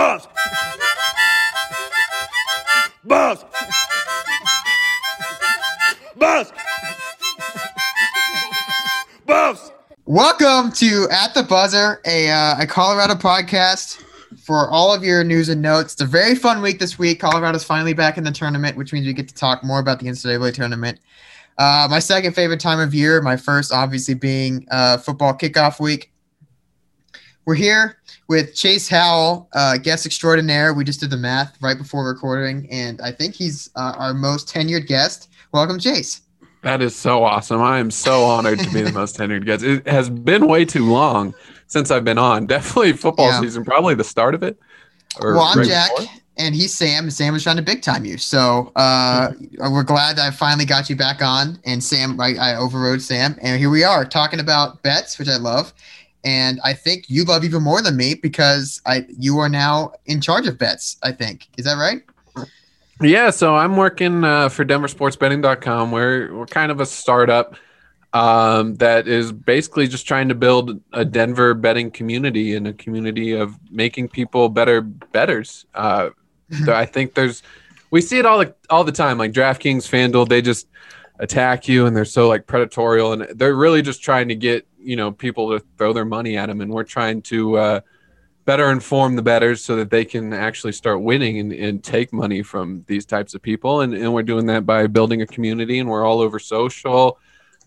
Buffs. Buffs. Buffs. Buffs. Welcome to At the Buzzer, a, uh, a Colorado podcast for all of your news and notes. It's a very fun week this week. Colorado's finally back in the tournament, which means we get to talk more about the NCAA tournament. Uh, my second favorite time of year, my first obviously being uh, football kickoff week. We're here with Chase Howell, uh, guest extraordinaire. We just did the math right before recording, and I think he's uh, our most tenured guest. Welcome, Chase. That is so awesome. I am so honored to be the most tenured guest. It has been way too long since I've been on. Definitely football Yeah. season, probably the start of it. or Well, I'm right Jack, before. and he's Sam, and Sam was trying to big time you. So uh, we're glad that I finally got you back on. And Sam, I, I overrode Sam, and here we are talking about bets, which I love. And I think you love even more than me because I you are now in charge of bets. I think is that right? Yeah, so I'm working uh, for DenverSportsBetting.com. We're we're kind of a startup um, that is basically just trying to build a Denver betting community and a community of making people better betters. Uh, there- I think there's we see it all the, all the time, like DraftKings, FanDuel. They just attack you and they're so like predatorial and they're really just trying to get you know people to throw their money at them and we're trying to uh, better inform the betters so that they can actually start winning and, and take money from these types of people and, and we're doing that by building a community and we're all over social.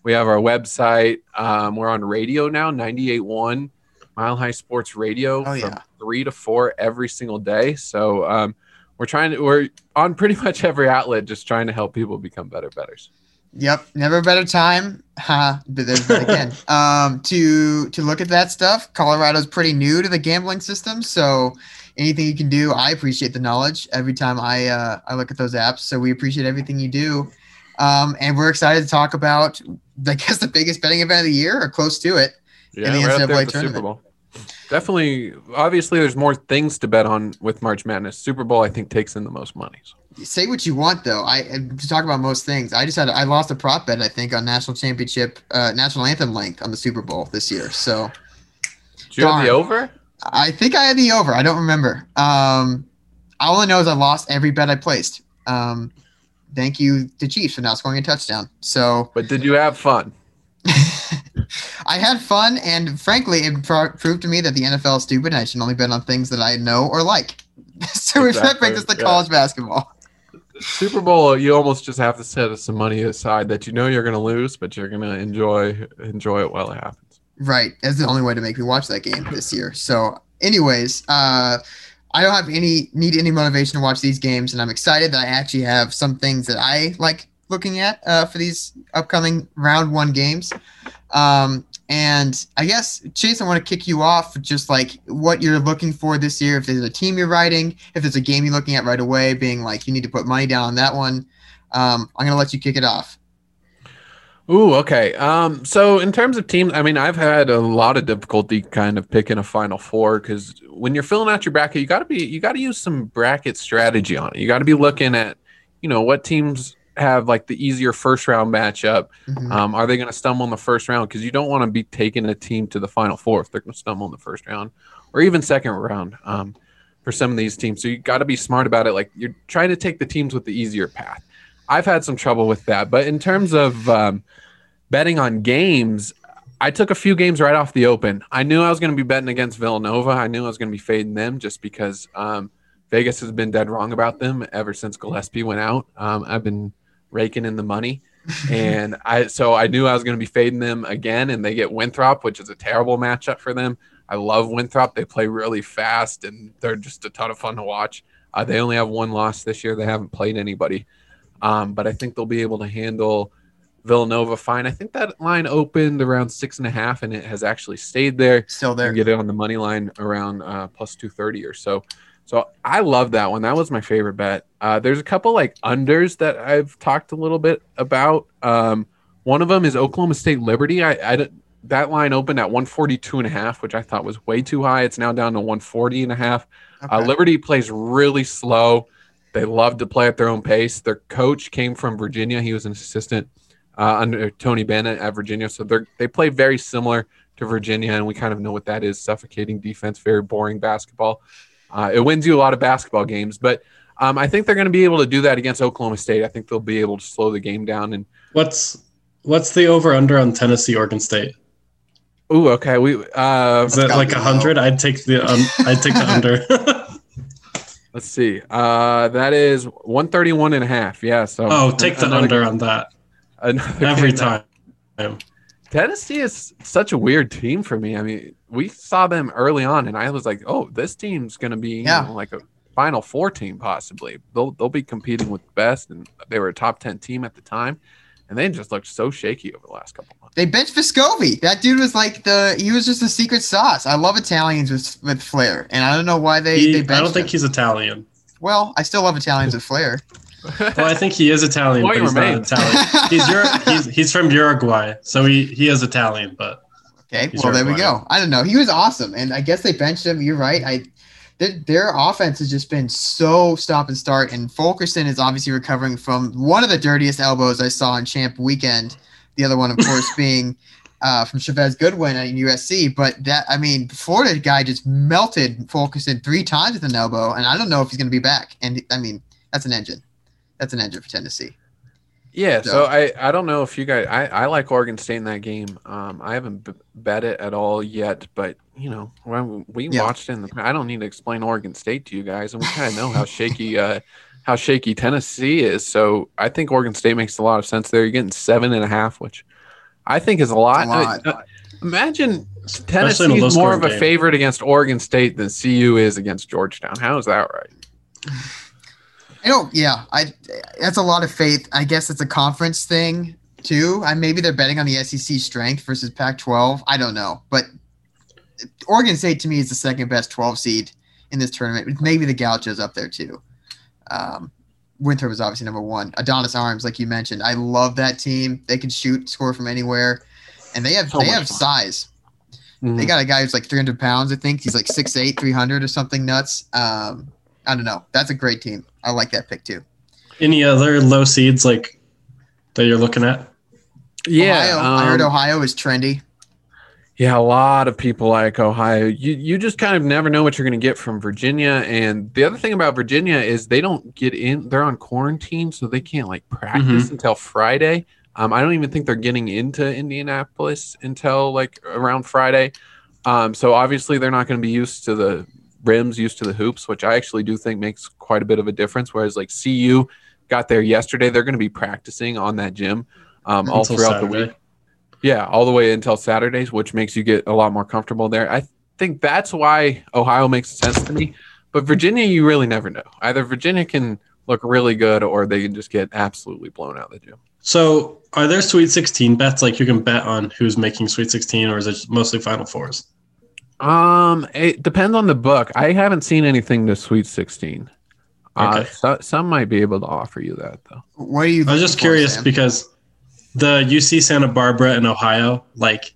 We have our website um, we're on radio now 98.1 mile high sports radio Oh, from yeah. three to four every single day. So um, we're trying to we're on pretty much every outlet just trying to help people become better betters Yep, never a better time. Ha, but there's that again. um, to to look at that stuff. Colorado's pretty new to the gambling system, so anything you can do, I appreciate the knowledge every time I uh, I look at those apps. So we appreciate everything you do, um, and we're excited to talk about I guess the biggest betting event of the year or close to it. Yeah, the right up there NCAA at Super tournament. Bowl. Definitely, obviously, there's more things to bet on with March Madness. Super Bowl, I think, takes in the most money. So. Say what you want though. I to talk about most things. I just had I lost a prop bet I think on national championship, uh, national anthem length on the Super Bowl this year. So. Did you have the over? I think I had the over. I don't remember. Um, all I know is I lost every bet I placed. Um, thank you to Chiefs for not scoring a touchdown. So But did you have fun? I had fun, and frankly, it pro- proved to me that the NFL is stupid. And I should only bet on things that I know or like. so that Exactly, brings us to yeah. college basketball. Super Bowl, you almost just have to set some money aside that you know you're going to lose, but you're going to enjoy enjoy it while it happens. Right. That's the only way to make me watch that game this year. So, anyways, uh, I don't have any need any motivation to watch these games, and I'm excited that I actually have some things that I like looking at uh, for these upcoming round one games. Um, and I guess Chase, I want to kick you off just like what you're looking for this year. If there's a team you're writing, if there's a game you're looking at right away, being like you need to put money down on that one. Um, I'm gonna let you kick it off. Ooh, okay. Um, so in terms of teams, I mean, I've had a lot of difficulty kind of picking a final four because when you're filling out your bracket, you got to be you got to use some bracket strategy on it. You got to be looking at, you know, what teams have like the easier first round matchup. Mhm. Um, are they going to stumble in the first round? Because you don't want to be taking a team to the final four if they're going to stumble in the first round or even second round um, for some of these teams. So you got to be smart about it. Like you're trying to take the teams with the easier path. I've had some trouble with that. But in terms of um, betting on games, I took a few games right off the open. I knew I was going to be betting against Villanova. I knew I was going to be fading them just because um, Vegas has been dead wrong about them ever since Gillespie went out. Um, I've been raking in the money and I so I knew I was going to be fading them again, and they get Winthrop, which is a terrible matchup for them. I love Winthrop; they play really fast, and they're just a ton of fun to watch. Uh, they only have one loss this year; they haven't played anybody, um, but I think they'll be able to handle Villanova fine. I think that line opened around six and a half, and it has actually stayed there. Still there. can get it on the money line around uh, plus 230 or so. So I love that one. That was my favorite bet. Uh, there's a couple like unders that I've talked a little bit about. Um, one of them is Oklahoma State Liberty. I, I that line opened at 142 and a half, which I thought was way too high. It's now down to 140 and a half. Uh, Liberty plays really slow. They love to play at their own pace. Their coach came from Virginia. He was an assistant uh, under Tony Bennett at Virginia. So they they play very similar to Virginia, and we kind of know what that is: suffocating defense, very boring basketball. Uh, it wins you a lot of basketball games, but um, I think they're going to be able to do that against Oklahoma State. I think they'll be able to slow the game down. And What's what's the over under on Tennessee Oregon State? ooh, okay, we uh, Is it like a hundred? I'd take the um, I'd take the under. let's see. Uh, that is 131 and a half. Yeah. So oh, take the under on that another every game that- time. Tennessee is such a weird team for me. I mean, we saw them early on, and I was like, "Oh, this team's going to be you know, like a Final Four team, possibly. They'll they'll be competing with the best, and they were a top ten team at the time, and they just looked so shaky over the last couple months. They benched Vescovi. That dude was like the he was just a secret sauce. I love Italians with with flair, and I don't know why they He- they I don't think him. he's Italian. Well, I still love Italians with flair. Well, I think he is Italian, Point but he's not. Italian. He's, Euro- he's he's from Uruguay, so he, he is Italian. But Okay, He's well there we go. I don't know. He was awesome, and I guess they benched him. You're right. I their, their offense has just been so stop and start, and Fulkerson is obviously recovering from one of the dirtiest elbows I saw in Champ Weekend. The other one, of course, being uh, from Chevez Goodwin at USC. But that, I mean, Florida guy just melted Fulkerson three times with an elbow, and I don't know if he's going to be back. And I mean, that's an engine. That's an engine for Tennessee. Yeah, So- so I, I don't know if you guys I, I like Oregon State in that game. Um, I haven't b- bet it at all yet, but you know when we Yeah. watched it in the I don't need to explain Oregon State to you guys, and we kind of know how shaky uh how shaky Tennessee is. So I think Oregon State makes a lot of sense there. You're getting seven and a half, which I think is a lot. A lot. Uh, imagine a Tennessee's more of a game. favorite against Oregon State than CU is against Georgetown. How is that right? I don't. Yeah, I. That's a lot of faith. I guess it's a conference thing too. I maybe they're betting on the SEC strength versus Pac-12. I don't know, but Oregon State to me is the second best 12 seed in this tournament. Maybe the Gauchos up there too. Um, Winthrop was obviously number one. Adonis Arms, like you mentioned, I love that team. They can shoot, score from anywhere, and they have So they have fun. size. Mhm. They got a guy who's like 300 pounds. I think he's like 6'8", 300 or something nuts. Um, I don't know. That's a great team. I like that pick too. any other low seeds like that you're looking at? yeah, Ohio, I heard um, Ohio is trendy. Yeah, a lot of people like Ohio. You you just kind of never know what you're going to get from Virginia. And the other thing about Virginia is they don't get in. They're on quarantine, so they can't like practice until Friday. Um, I don't even think they're getting into Indianapolis until like around Friday. Um, so obviously they're not going to be used to the rims, used to the hoops, which I actually do think makes quite a bit of a difference. Whereas like CU got there yesterday, they're going to be practicing on that gym um, all throughout the week. Yeah, all the way until Saturdays, which makes you get a lot more comfortable there. I think that's why Ohio makes sense to me. But Virginia, you really never know. Either Virginia can look really good or they can just get absolutely blown out of the gym. So, are there Sweet 16 bets like you can bet on who's making Sweet 16, or is it mostly Final Fours? Um, it depends on the book. I haven't seen anything to Sweet 16. Uh, so, some might be able to offer you that though. What are you? I was just curious Sam? because the UC Santa Barbara and Ohio, like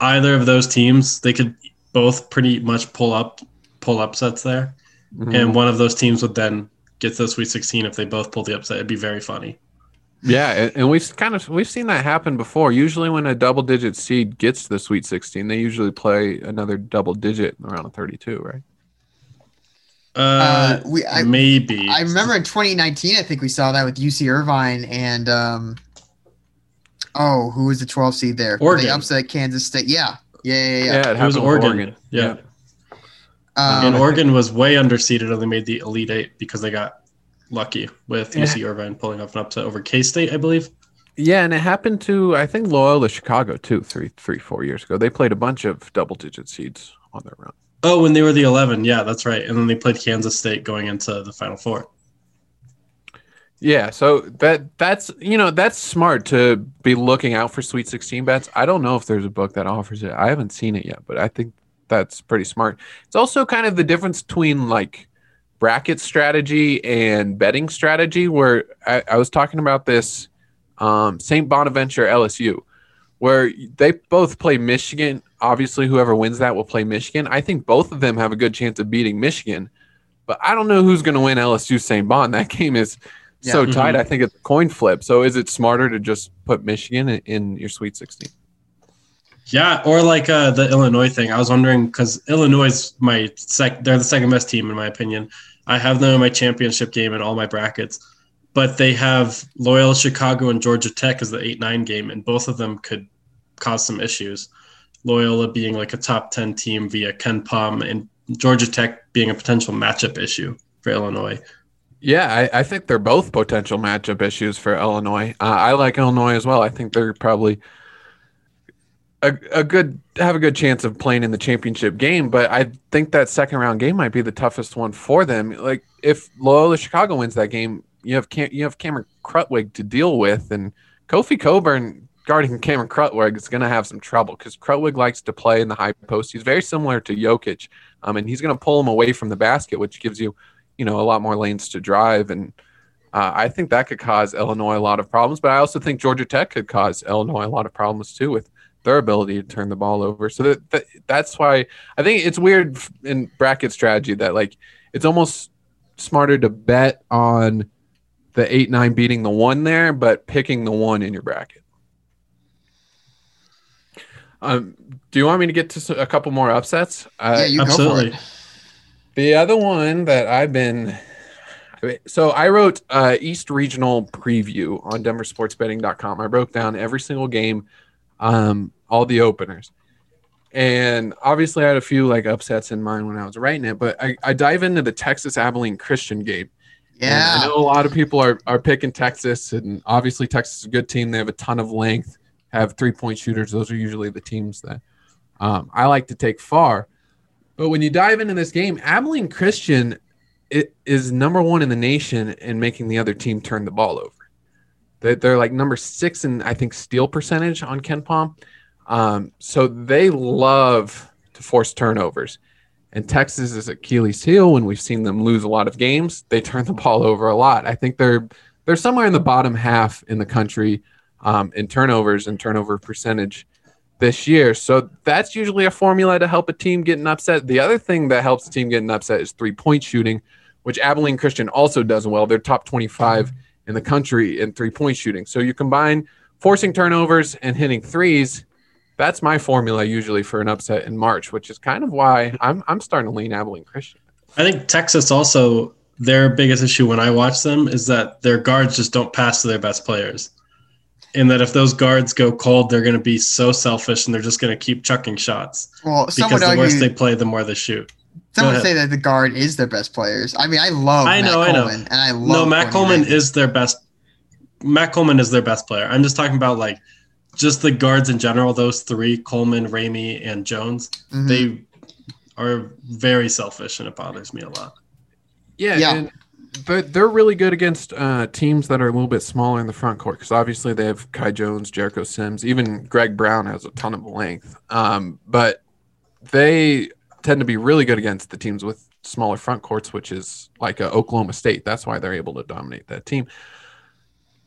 either of those teams, they could both pretty much pull up pull upsets there, Mhm. and one of those teams would then get to the Sweet 16 if they both pull the upset. It'd be very funny. Yeah, and, and we've kind of we've seen that happen before. Usually, when a double digit seed gets to the Sweet 16, they usually play another double digit around a 32, right? Uh, Uh, we I, maybe. I remember in 2019, I think we saw that with UC Irvine and um, oh, who was the 12 seed there? Oregon. They upset Kansas State. Yeah, yeah, yeah, yeah. Yeah, it it was happened with Oregon. Yeah. Um, and Oregon was way underseeded and they made the Elite Eight because they got lucky with Yeah. UC Irvine pulling off an upset over K State, I believe. Yeah, and it happened to I think Loyola Chicago too, three, three, four years ago. They played a bunch of double digit seeds on their run. Oh, when they were the 11. Yeah, that's right. And then they played Kansas State going into the Final Four. Yeah, so that that's you know that's smart to be looking out for Sweet 16 bets. I don't know if there's a book that offers it. I haven't seen it yet, but I think that's pretty smart. It's also kind of the difference between like bracket strategy and betting strategy. Where I, I was talking about this um, St. Bonaventure LSU, where they both play Michigan. Obviously, whoever wins that will play Michigan. I think both of them have a good chance of beating Michigan, but I don't know who's going to win LSU St. Bon. That game is so Yeah. tight. Mhm. I think it's a coin flip. So is it smarter to just put Michigan in, in your Sweet 16? Yeah, or like uh, the Illinois thing. I was wondering because Illinois is my sec. They're the second best team in my opinion. I have them in my championship game in all my brackets, but they have Loyola Chicago and Georgia Tech as the eight nine game, and both of them could cause some issues. Loyola being like a top ten team via KenPom, and Georgia Tech being a potential matchup issue for Illinois. Yeah, I, I think they're both potential matchup issues for Illinois. Uh, I like Illinois as well. I think they're probably a, a good have a good chance of playing in the championship game, but I think that second round game might be the toughest one for them. Like if Loyola Chicago wins that game, you have Cam, you have Cameron Krutwig to deal with, and Kofi Cockburn guarding Cameron Krutwig is going to have some trouble because Krutwig likes to play in the high post. He's very similar to Jokic, um, and he's going to pull him away from the basket, which gives you you know a lot more lanes to drive and uh, I think that could cause Illinois a lot of problems, but I also think Georgia Tech could cause Illinois a lot of problems too with their ability to turn the ball over. So that, that that's why I think it's weird in bracket strategy that like it's almost smarter to bet on the eight nine beating the one there, but picking the one in your bracket. Um, do you want me to get to a couple more upsets? Uh, yeah, you absolutely. go for it. The other one that I've been so I wrote uh, East Regional preview on DenverSportsBetting.com. I broke down every single game, um, all the openers, and obviously I had a few like upsets in mind when I was writing it. But I, I dive into the Texas Abilene Christian game. And Yeah. I know a lot of people are are picking Texas, and obviously Texas is a good team. They have a ton of length, have three point shooters. Those are usually the teams that um, I like to take far. But when you dive into this game, Abilene Christian it is number one in the nation in making the other team turn the ball over. They, they're like number six in I think steal percentage on KenPom. Um, so they love to force turnovers. And Texas is Achilles heel when we've seen them lose a lot of games. They turn the ball over a lot. I think they're they're somewhere in the bottom half in the country um, in turnovers and turnover percentage this year. So that's usually a formula to help a team getting upset. The other thing that helps a team getting upset is three point shooting, which Abilene Christian also does well. They're top 25 in the country in three point shooting. So you combine forcing turnovers and hitting threes. That's my formula usually for an upset in March, which is kind of why I'm, I'm starting to lean Abilene Christian. I think Texas also their biggest issue when I watch them is that their guards just don't pass to their best players. And that if those guards go cold, they're going to be so selfish and they're just going to keep chucking shots Well, because would the worse argue, they play, the more they shoot. Some would say that the guard is their best players. I mean, I love I know, I Matt know. Coleman, and I love No, Matt Coleman Reagan. is their best. Matt Coleman is their best player. I'm just talking about like just the guards in general. Those three: Coleman, Ramey, and Jones. Mhm. They are very selfish, and it bothers me a lot. Yeah, Yeah. and they're, they're really good against uh, teams that are a little bit smaller in the front court because obviously they have Kai Jones, Jericho Sims, even Greg Brown has a ton of length. Um, but they tend to be really good against the teams with smaller front courts, which is like uh, Oklahoma State. That's why they're able to dominate that team.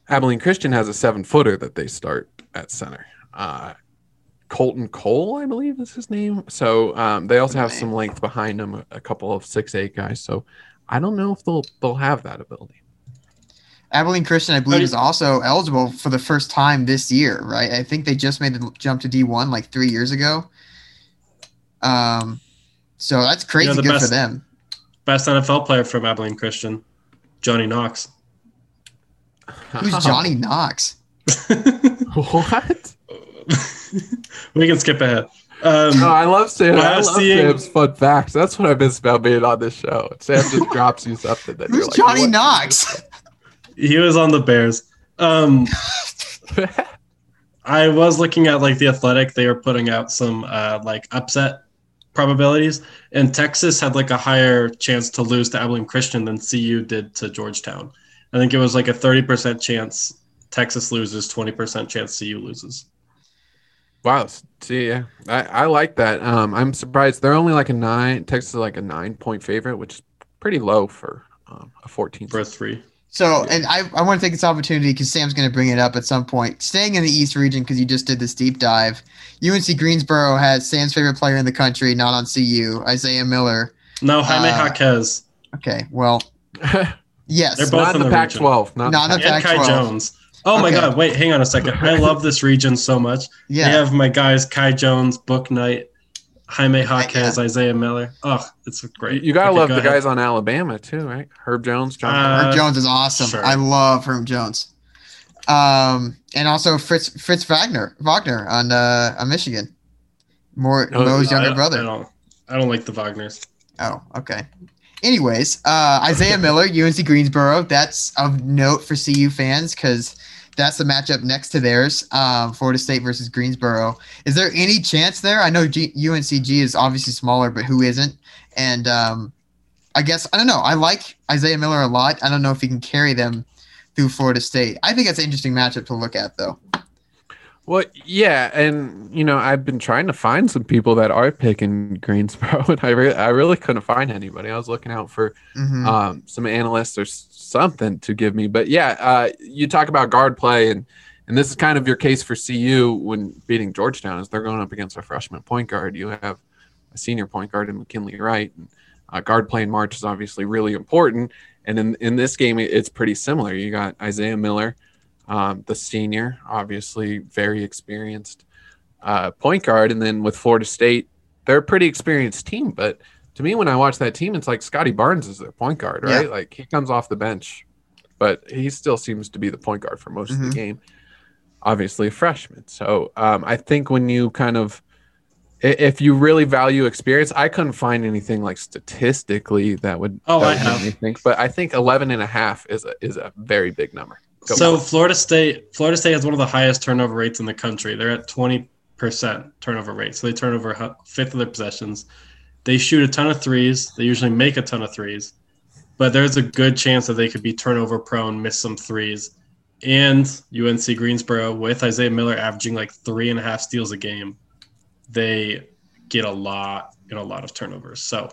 Abilene Christian has a seven footer that they start at center. Uh, Kolton Kohl, I believe is his name. So um, they also have some length behind them, a, a couple of six eight guys. So I don't know if they'll they'll have that ability. Abilene Christian, I believe, is also eligible for the first time this year, right? I think they just made the jump to D1 like three years ago. Um, so that's crazy the good for best- them. Best NFL player from Abilene Christian, Johnny Knox. Who's Johnny Knox? what? we can skip ahead. Um, No, I love Sam. I love seeing- Sam's fun facts. That's what I miss about being on this show. Sam just drops you something that Who's you're like, Johnny "What?" Knox? he was on the Bears. Um, I was looking at like the Athletic. They were putting out some uh, like upset probabilities, and Texas had like a higher chance to lose to Abilene Christian than CU did to Georgetown. I think it was like a thirty percent chance Texas loses, twenty percent chance CU loses. Wow. See, yeah, I, I like that. Um, I'm surprised they're only like a nine. Texas is like a nine point favorite, which is pretty low for um, a 14. for a three. So, and I, I want to take this opportunity because Sam's going to bring it up at some point. Staying in the East region because you just did this deep dive. UNC Greensboro has Sam's favorite player in the country, not on CU, Isaiah Miller. No, Jaime Uh, Jaquez Okay, well, yes, They're both not in in the the Pac-12. Not, Not the in the Pac- and Kai Jones. Oh my god, wait, hang on a second. I love this region so much. Yeah. They have my guys Kai Jones, Book Knight, Jaime Jaquez, Isaiah Miller. Oh, it's great. You gotta Okay, love go the ahead. guys on Alabama too, right? Herb Jones, John. Uh, Herb Jones is awesome. sure. I love Herb Jones. Um, and also Fritz Fritz Wagner Wagner on uh on Michigan. More Oh, Mo's I- younger I brother. don't, I don't like the Wagners. Oh, okay. Anyways, uh, Isaiah Miller, UNC Greensboro. That's of note for CU fans because that's the matchup next to theirs. Um, Florida State versus Greensboro. Is there any chance there? I know G- UNCG is obviously smaller, but who isn't? And um, I guess I don't know. I like Isaiah Miller a lot. I don't know if he can carry them through Florida State. I think it's an interesting matchup to look at, though. Well, yeah, and you know, I've been trying to find some people that are picking Greensboro, and I, re- I really couldn't find anybody. I was looking out for Mhm. um, some analysts or something to give me. But yeah, uh, you talk about guard play, and and this is kind of your case for CU when beating Georgetown, is they're going up against a freshman point guard. You have a senior point guard in McKinley Wright. And, uh, guard play in March is obviously really important, and in in this game, it's pretty similar. You got Isaiah Miller, um, the senior, obviously very experienced uh, point guard, and then with Florida State, they're a pretty experienced team, but to me, when I watch that team, it's like Scottie Barnes is their point guard, right? Like he comes off the bench, but he still seems to be the point guard for most of Mhm. the game. Obviously, a freshman. So um, I think when you kind of, if you really value experience, I couldn't find anything like statistically that would. Oh, that I would make have. think, but I think 11 and a half is a, is a very big number. Go So on. Florida State, Florida State has one of the highest turnover rates in the country. They're at twenty percent turnover rate. So they turn over a fifth of their possessions. They shoot a ton of threes. They usually make a ton of threes, but there's a good chance that they could be turnover prone, miss some threes. And UNC Greensboro, with Isaiah Miller averaging like three and a half steals a game, they get a lot and a lot of turnovers. So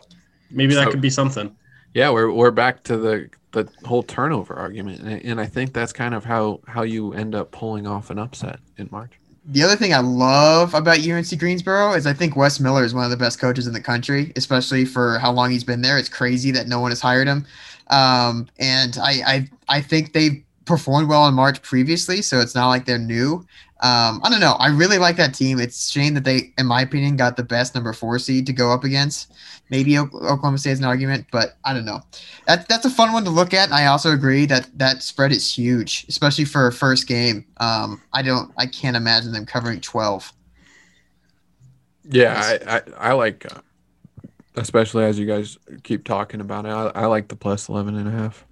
maybe that So- could be something. Yeah, we're we're back to the the whole turnover argument, and, and I think that's kind of how how you end up pulling off an upset in March. The other thing I love about UNC Greensboro is I think Wes Miller is one of the best coaches in the country, especially for how long he's been there. It's crazy that no one has hired him, um, and I, I I think they performed well in March previously, so it's not like they're new. Um, I don't know. I really like that team. It's shame that they, in my opinion, got the best number four seed to go up against. Maybe Oklahoma State is an argument, but I don't know. That, that's a fun one to look at. I also agree that that spread is huge, especially for a first game. Um, I don't, I can't imagine them covering 12. Yeah, I I, I like, uh, especially as you guys keep talking about it, I, I like the plus 11 and a half.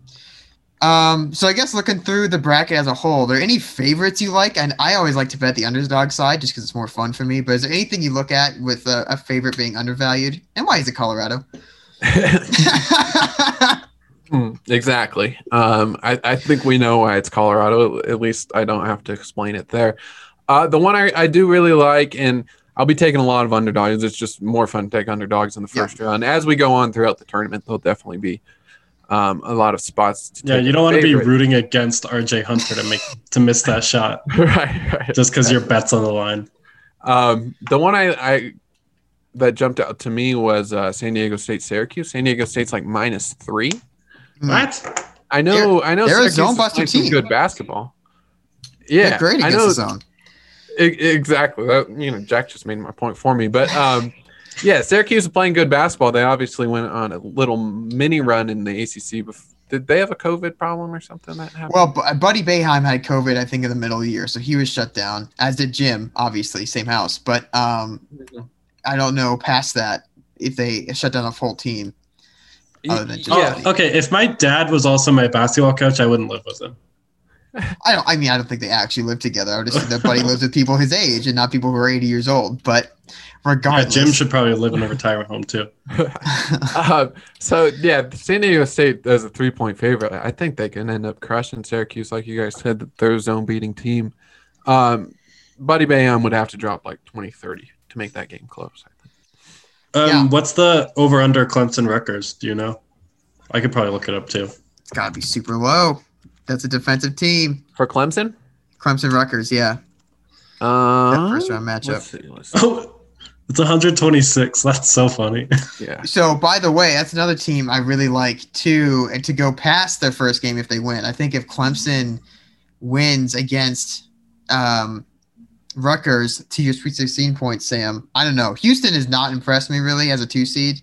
Um, so I guess looking through the bracket as a whole, are there any favorites you like? And I always like to bet the underdog side just because it's more fun for me. But is there anything you look at with a, a favorite being undervalued? And why is it Colorado? Hmm, exactly. Um, I, I think we know why it's Colorado. At least I don't have to explain it there. Uh, the one I, I do really like, and I'll be taking a lot of underdogs. It's just more fun to take underdogs in the Yeah. first round. As we go on throughout the tournament, there'll definitely be um, a lot of spots. To Yeah, take you don't want to be rooting against RJ Hunter to make to miss that shot right, right. just because your bet's on the line. Um, the one I, I that jumped out to me was uh, San Diego State Syracuse. San Diego State's like minus three. Hmm. What? I know, I know. they're a zone buster team. Good basketball. They're Yeah, great I know the zone. exactly. That, you know, Jack just made my point for me, but um, yeah, Syracuse is playing good basketball. They obviously went on a little mini run in the ACC. Bef- did they have a COVID problem or something that happened? Well, Bu- Buddy Boeheim had COVID, I think, in the middle of the year, so he was shut down. As did Jim, obviously, same house. But um, I don't know past that if they shut down a full team. other than just- yeah, Oh, okay. If my dad was also my basketball coach, I wouldn't live with him. I don't. I mean, I don't think they actually live together. I would just think that Buddy lives with people his age and not people who are 80 years old. But Yeah, Jim should probably live in a retirement home too. uh, so yeah, San Diego State as a three point favorite. I think they can end up crushing Syracuse, like you guys said, that they're a zone beating team. Um, Buddy Boeheim would have to drop like 20, 30 to make that game close. I think. Um, Yeah. What's the over under Clemson Rutgers? Do you know? I could probably look it up too. it's got to be super low. That's a defensive team. For Clemson, Clemson Rutgers, yeah. uh, first round matchup. let's see, let's see. Oh, it's 126. That's so funny. Yeah, So, by the way, that's another team I really like too, and to go past their first game if they win. I think if Clemson wins against um, Rutgers to your Sweet 16 points, Sam. I don't know. Houston has not impressed me really as a two seed.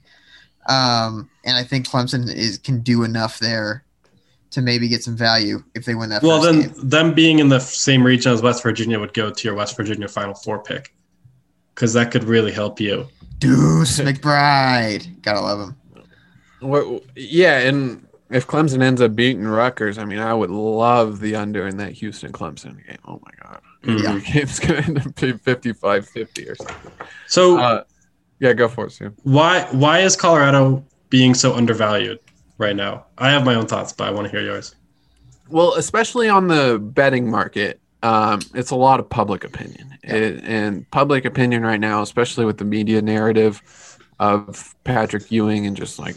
Um, and I think Clemson is can do enough there to maybe get some value if they win that. Well, first then game. them being in the same region as West Virginia would go to your West Virginia Final Four pick because that could really help you. Deuce McBride, gotta love him. What, yeah, and if Clemson ends up beating Rutgers, I mean, I would love the under in that Houston Clemson game. Oh my god, Yeah. the game's gonna end up being 55-50 or something. So Uh, yeah, go for it, Sam. why why is Colorado being so undervalued right now? I have my own thoughts, but I want to hear yours. Well, especially on the betting market, um, it's a lot of public opinion, It- and public opinion right now, especially with the media narrative of Patrick Ewing and just like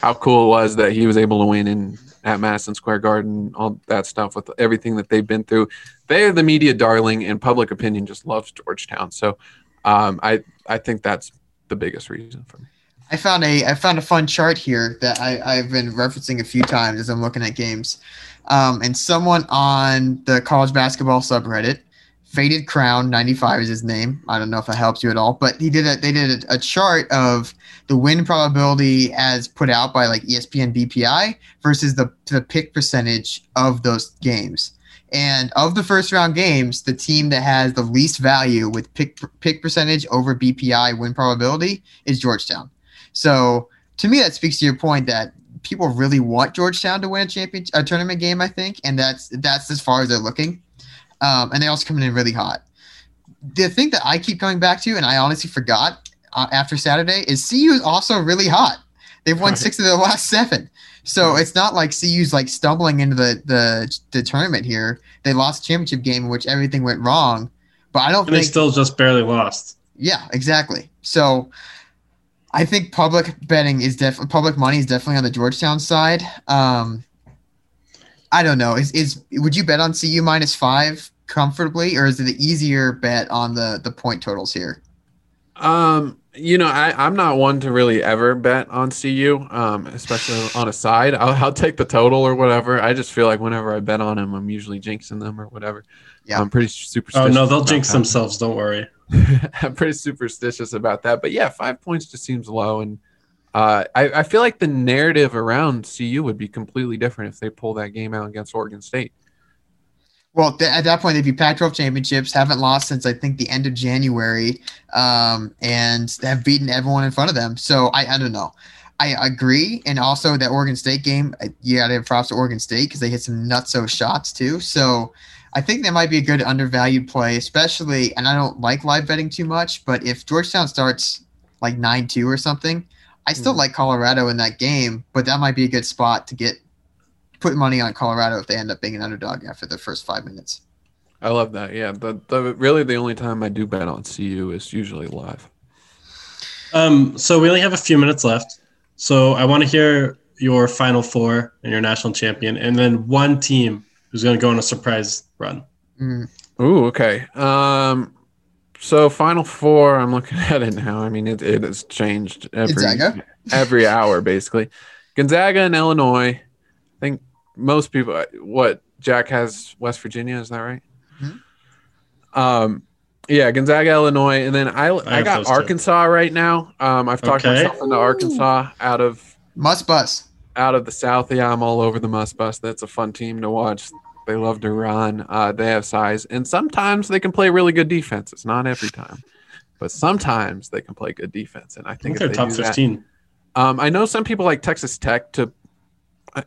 how cool it was that he was able to win in at Madison Square Garden, all that stuff with everything that they've been through. They're the media darling, and public opinion just loves Georgetown. So, um, I I think that's the biggest reason for me. I found a I found a fun chart here that I, I've been referencing a few times as I'm looking at games. Um, and someone on the college basketball subreddit, Faded Crown 95 is his name. I don't know if that helps you at all, but he did a they did a, a chart of the win probability as put out by like ESPN BPI versus the the pick percentage of those games. And of the first round games, the team that has the least value with pick pick percentage over BPI win probability is Georgetown. So to me, that speaks to your point that people really want Georgetown to win a champion a tournament game. I think, and that's that's as far as they're looking. Um, and they also coming in really hot. The thing that I keep coming back to, and I honestly forgot uh, after Saturday, is CU is also really hot. They've won Right. six of their last seven. So it's not like CU's like stumbling into the, the the tournament here. They lost a championship game in which everything went wrong. But I don't And they still just barely lost. yeah, exactly. So I think public betting is definitely public money is definitely on the Georgetown side. Um, I don't know. Is is would you bet on CU minus five comfortably, or is it the easier bet on the the point totals here? Um, you know, I, I'm not one to really ever bet on CU, um, especially on a side. I'll, I'll take the total or whatever. I just feel like whenever I bet on them, I'm usually jinxing them or whatever. Yeah. I'm pretty superstitious. Oh no, they'll jinx that. themselves. Don't worry. I'm pretty superstitious about that. But yeah, five points just seems low. And uh, I, I feel like the narrative around CU would be completely different if they pull that game out against Oregon State. Well, th- at that point, they'd be Pac-12 championships. Haven't lost since I think the end of January, um, and have beaten everyone in front of them. So I, I don't know. I agree, and also that Oregon State game, you got to have props to Oregon State because they hit some nutso shots too. So I think that might be a good undervalued play, especially. And I don't like live betting too much, but if Georgetown starts like nine two or something, I still Mhm. like Colorado in that game. But that might be a good spot to get put money on Colorado if they end up being an underdog after the first five minutes. I love that. Yeah, the, the really the only time I do bet on CU is usually live. Um, so we only have a few minutes left. So I want to hear your final four and your national champion, and then one team who's going to go on a surprise run. Mm, Ooh, okay. Um, so Final Four, I'm looking at it now. I mean, it, it has changed every Gonzaga? every hour, basically. Gonzaga and Illinois. I think most people. What Jack has West Virginia, is that right? Mhm. Um, yeah, Gonzaga, Illinois, and then I I, have got those two. Arkansas right now. Um, I've talked Okay. myself into Arkansas out of Muss Bus. Out of the South. Yeah, I'm all over the Muss Bus. That's a fun team to watch. They love to run. Uh, they have size, and sometimes they can play really good defense. It's not every time, but sometimes they can play good defense. And I I think, think if they're they top do that- 15. um, I know some people like Texas Tech to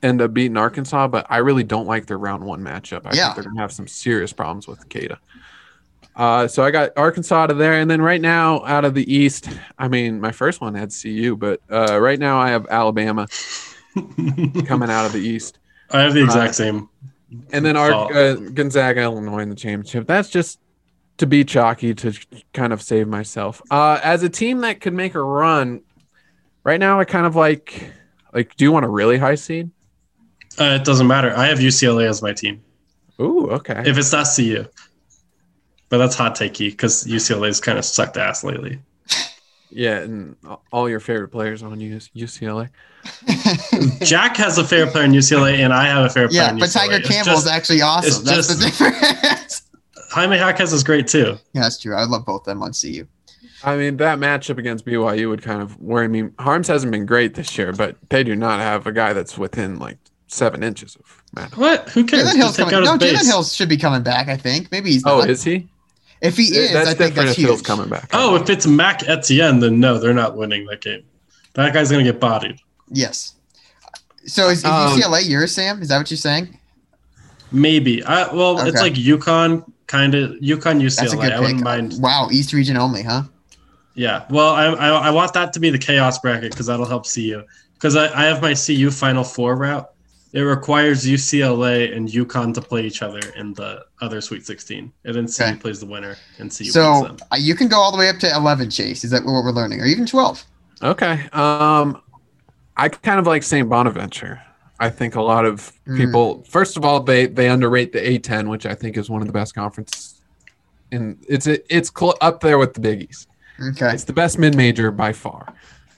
end up beating Arkansas, but I really don't like their round one matchup. I Yeah. think they're gonna have some serious problems with Queta. Uh, so I got Arkansas out of there, and then right now out of the East, I mean, my first one had CU, but uh, right now I have Alabama coming out of the East. I have the exact Uh, same. And then our uh, Gonzaga, Illinois in the championship. That's just to be chalky to kind of save myself. Uh, as a team that could make a run, right now I kind of like like. Do you want a really high seed? Uh, it doesn't matter. I have UCLA as my team. Ooh, okay. If it's not CU, but that's hot takey because UCLA's kind of sucked ass lately. Yeah, and all your favorite players on UCLA. Jack has a favorite player in UCLA, and I have a favorite player yeah, in but UCLA. Tyger It's Campbell is just- actually awesome. it's That's the difference. Jaime Jaquez is great too. yeah, that's true. I love both of them on CU. I mean, that matchup against BYU would kind of worry me. Haarms hasn't been great this year, but they do not have a guy that's within like seven inches of Matt. What? Who cares? Jalen Hill's coming. No, his Jalen base. Hills should be coming back. I think maybe he's. Oh, is he? If he is, that's I think different that's if Hill's huge. coming back. Oh, if it's Mac Etienne, then no, they're not winning that game. That guy's gonna get bodied. Yes. So is, is Um, UCLA yours, Sam? Is that what you're saying? Maybe. I well, it's like UConn kind of UConn That's a UCLA. good I wouldn't mind. Wow, East region only, huh? Yeah. Well, I, I I want that to be the chaos bracket because that'll help CU. Because I, I have my CU Final Four route. It requires UCLA and UConn to play each other in the other Sweet 16, and then CU Okay. plays the winner, and CU beats So them. uh, you can go all the way up to 11, Chase. Is that what we're learning? Or even 12? Okay. Um, I kind of like St. Bonaventure. I think a lot of Mm. people. First of all, they they underrate the A10, which I think is one of the best conferences. And it's it's cl- up there with the Big East. Okay. It's the best mid major by far.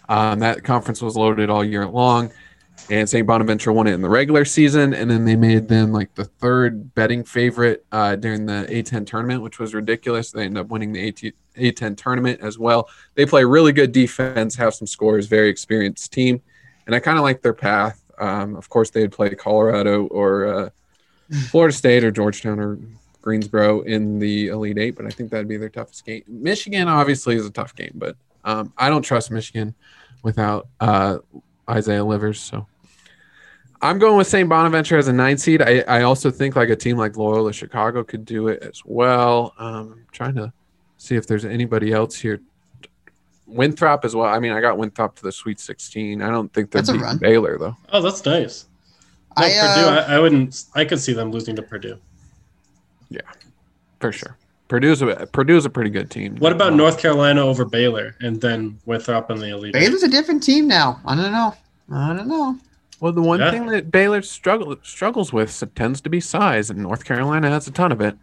Um, that conference was loaded all year long, and St. Bonaventure won it in the regular season, and then they made them like the third betting favorite uh, during the A10 tournament, which was ridiculous. They ended up winning the AT- A10 tournament as well. They play really good defense, have some scores, very experienced team, and I kind of like their path. Um, of course, they'd play Colorado or uh, Florida State or Georgetown or Greensboro in the Elite Eight, but I think that'd be their toughest game. Michigan obviously is a tough game, but um, I don't trust Michigan without uh, Isaiah Livers. So I'm going with St. Bonaventure as a nine seed. I, I also think like a team like Loyola Chicago could do it as well. Um, I'm trying to see if there's anybody else here. Winthrop as well. I mean, I got Winthrop to the Sweet 16. I don't think they're That's beating. Baylor though. Oh, that's nice. No, I, Purdue, uh, I, I wouldn't. I could see them losing to Purdue. Yeah, for sure. Purdue's a Purdue's a pretty good team. What about North Carolina over Baylor, and then Winthrop in the Elite? Eight? Baylor's a different team now. I don't know. I don't know. Well, the one Yeah. thing that Baylor struggle, struggles with tends to be size, and North Carolina has a ton of it.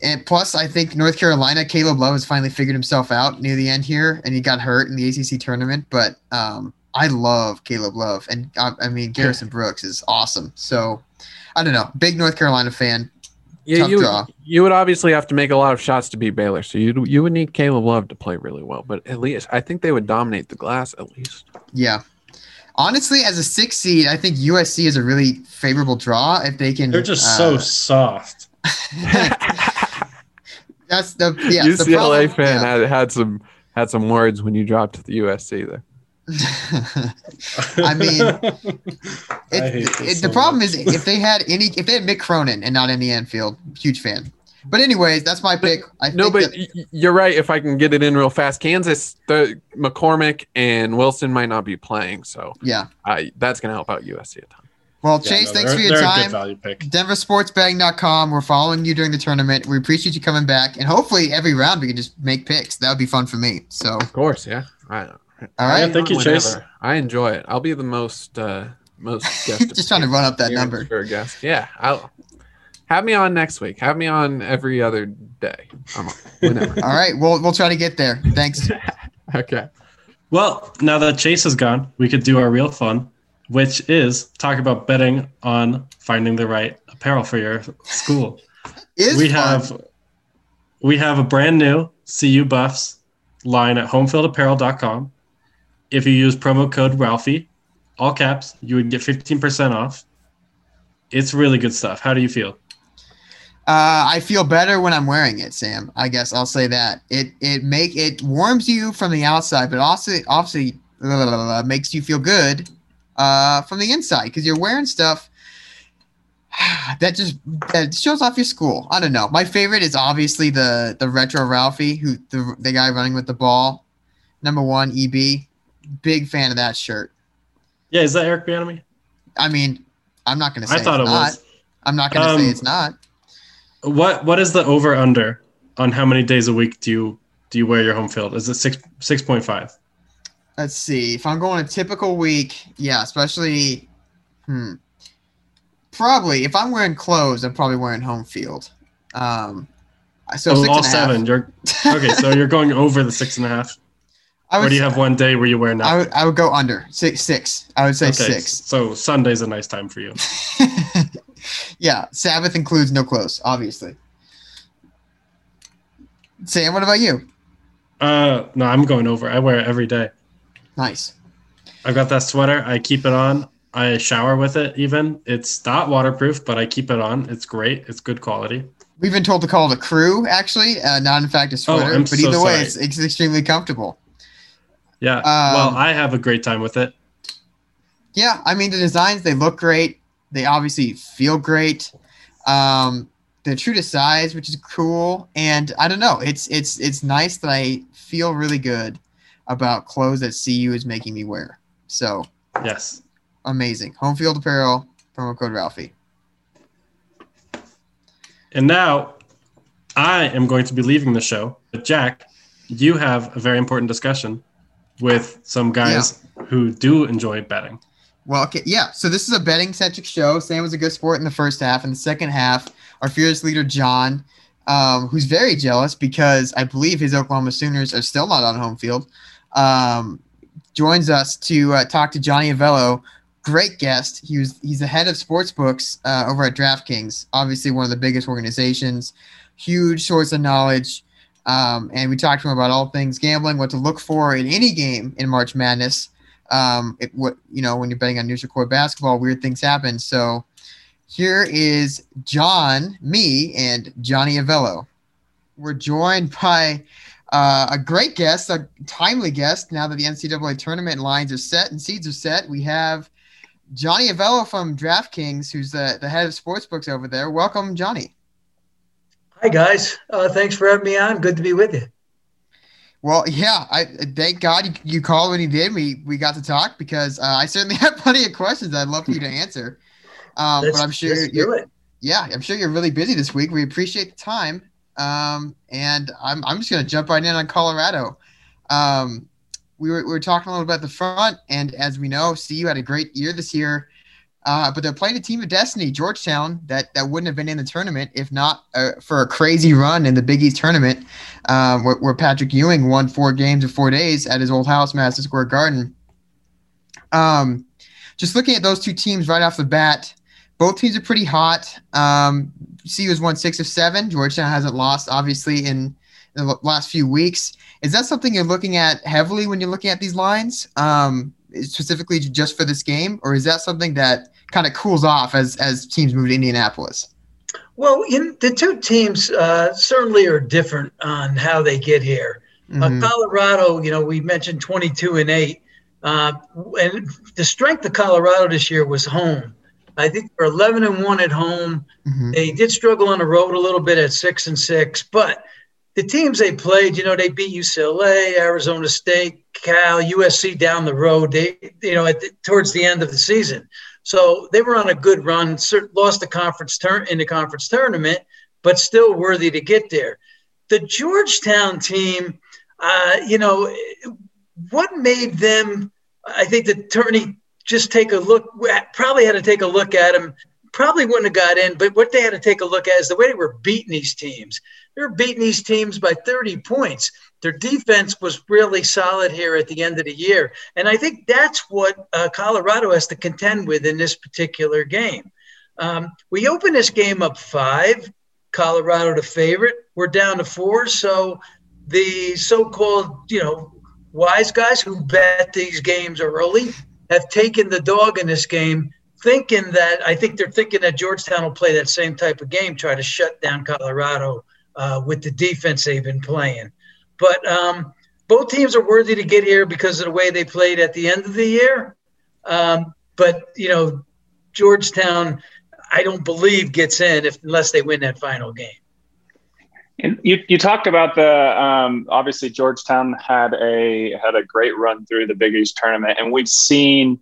And plus, I think North Carolina, Caleb Love has finally figured himself out near the end here, and he got hurt in the ACC tournament. But um, I love Caleb Love, and uh, I mean Garrison Brooks is awesome. So I don't know, big North Carolina fan. Yeah, Tough you draw. you would obviously have to make a lot of shots to beat Baylor, so you you would need Caleb Love to play really well. But at least I think they would dominate the glass at least. Yeah. Honestly, as a six seed, I think USC is a really favorable draw if they can. They're just uh, so soft. That's the yeah. the UCLA problem- fan yeah. had had some had some words when you dropped to the USC there. I mean, I It, hate it, this the problem much. is if they had any, if they had Mick Cronin and not Andy Enfield, huge fan. But anyways, that's my pick. I No, but that- y- y- you're right. If I can get it in real fast, Kansas, the McCormack and Wilson might not be playing, so yeah. I, that's going to help out USC a ton. Well, Yeah, Chase, no, thanks for your time. good value pick. DenverSportsBetting.com. We're following you during the tournament. We appreciate you coming back, and hopefully every round we can just make picks. That would be fun for me. So, Of course, yeah. I, all right, Yeah, thank you, Chase. I enjoy it. I'll be the most uh, most guest just trying to run up that number. for a guest. Yeah, I'll have me on next week. Have me on every other day. I'm on whenever. All right, we'll we'll try to get there. Thanks. okay. Well, now that Chase is gone, we could do our real fun, which is talk about betting on finding the right apparel for your school. Is we fun. have we have a brand new CU Buffs line at homefieldapparel.com. If you use promo code Ralphie, all caps, you would get 15% off. It's really good stuff. How do you feel? Uh, I feel better when I'm wearing it, Sam. I guess I'll say that it it make it warms you from the outside, but also obviously uh, makes you feel good uh, from the inside because you're wearing stuff that just that shows off your school. I don't know. My favorite is obviously the the retro Ralphie, who the the guy running with the ball, number one EB. Big fan of that shirt. Yeah, is that Eric Bieniemy? I mean, I'm not gonna say I thought it's it not. was. I'm not gonna say Um, it's not. What what is the over under on how many days a week do you do you wear your home field? Is it six six point five? Let's see. If I'm going a typical week, yeah, especially, hmm, probably if I'm wearing clothes, I'm probably wearing home field. Um, So oh, all and a half. seven. You're okay. So you're going over the six and a half. I Or do you have one day where you wear I would, I would go under six. Six. I would say okay, six. so Sunday's a nice time for you. yeah, Sabbath includes no clothes, obviously. Sam, what about you? Uh, no, I'm going over. I wear it every day. Nice. I've got that sweater. I keep it on. I shower with it. Even it's not waterproof, but I keep it on. It's great. It's good quality. We've been told to call it a crew, actually, uh, not in fact a sweater. I'm but so either way, sorry. it's, it's extremely comfortable. Yeah. Um, well, I have a great time with it. Yeah, I mean the designs they look great. They obviously feel great. Um, they're true to size, which is cool. And I don't know, it's it's it's nice that I feel really good about clothes that CU is making me wear. So Yes. amazing. Home field apparel, promo code Ralphie. And now I am going to be leaving the show. But Jack, you have a very important discussion with some guys who do enjoy betting. Well, okay, yeah. So this is a betting centric show. Sam was a good sport in the first half. In the second half, our fearless leader John, um, who's very jealous because I believe his Oklahoma Sooners are still not on home field, um, joins us to uh, talk to Johnny Avello. Great guest. He was he's the head of sports books uh, over at DraftKings. Obviously, one of the biggest organizations. Huge source of knowledge. Um, and we talked to him about all things gambling, what to look for in any game in March Madness um, it, what you know when you're betting on neutral court basketball, weird things happen. So here is John, me, and Johnny Avello. We're joined by uh, a great guest, a timely guest. Now that the NCAA tournament lines are set and seeds are set, we have Johnny Avello from DraftKings, who's the, the head of sportsbooks over there. Welcome, Johnny. Hi guys, uh, thanks for having me on. Good to be with you. Well, yeah, I thank God you, you called when you did. We we got to talk because uh, I certainly have plenty of questions I'd love for you to answer. Um, Let's, but I'm sure do you're, it. yeah, I'm sure you're really busy this week. We appreciate the time. Um, and I'm, I'm just going to jump right in on Colorado. Um, we were, we were talking a little bit about the front, and as we know, CU had a great year this year. Uh, but they're playing a team of destiny, Georgetown, that, that wouldn't have been in the tournament if not uh, for a crazy run in the Big East tournament, um, where, where Patrick Ewing won four games in four days at his old house, Madison Square Garden. Um, just looking at those two teams right off the bat, both teams are pretty hot. Um, CU has won six of seven. Georgetown hasn't lost, obviously, in the last few weeks. Is that something you're looking at heavily when you're looking at these lines, um, specifically just for this game, or is that something that kind of cools off as as teams move to Indianapolis? Well, in, the two teams uh, certainly are different on how they get here. Mhm. Uh, Colorado, you know, we mentioned 22 and 8. Uh, and the strength of Colorado this year was home. I think they're 11 and 1 at home. Mhm. They did struggle on the road a little bit at 6 and 6, but the teams they played, you know, they beat UCLA, Arizona State, Cal, USC down the road. They, you know, at the, towards the end of the season. So they were on a good run. Lost the conference turn in the conference tournament, but still worthy to get there. The Georgetown team, uh, you know, what made them? I think the attorney just take a look. Probably had to take a look at them. Probably wouldn't have got in, but what they had to take a look at is the way they were beating these teams. They were beating these teams by 30 points. Their defense was really solid here at the end of the year. And I think that's what uh, Colorado has to contend with in this particular game. Um, we open this game up five, Colorado the favorite. We're down to four. So the so called, you know, wise guys who bet these games early have taken the dog in this game, thinking that I think they're thinking that Georgetown will play that same type of game, try to shut down Colorado uh, with the defense they've been playing. But um, both teams are worthy to get here because of the way they played at the end of the year. Um, but you know, Georgetown, I don't believe gets in if unless they win that final game. And you, you talked about the um, obviously Georgetown had a had a great run through the Big East tournament, and we've seen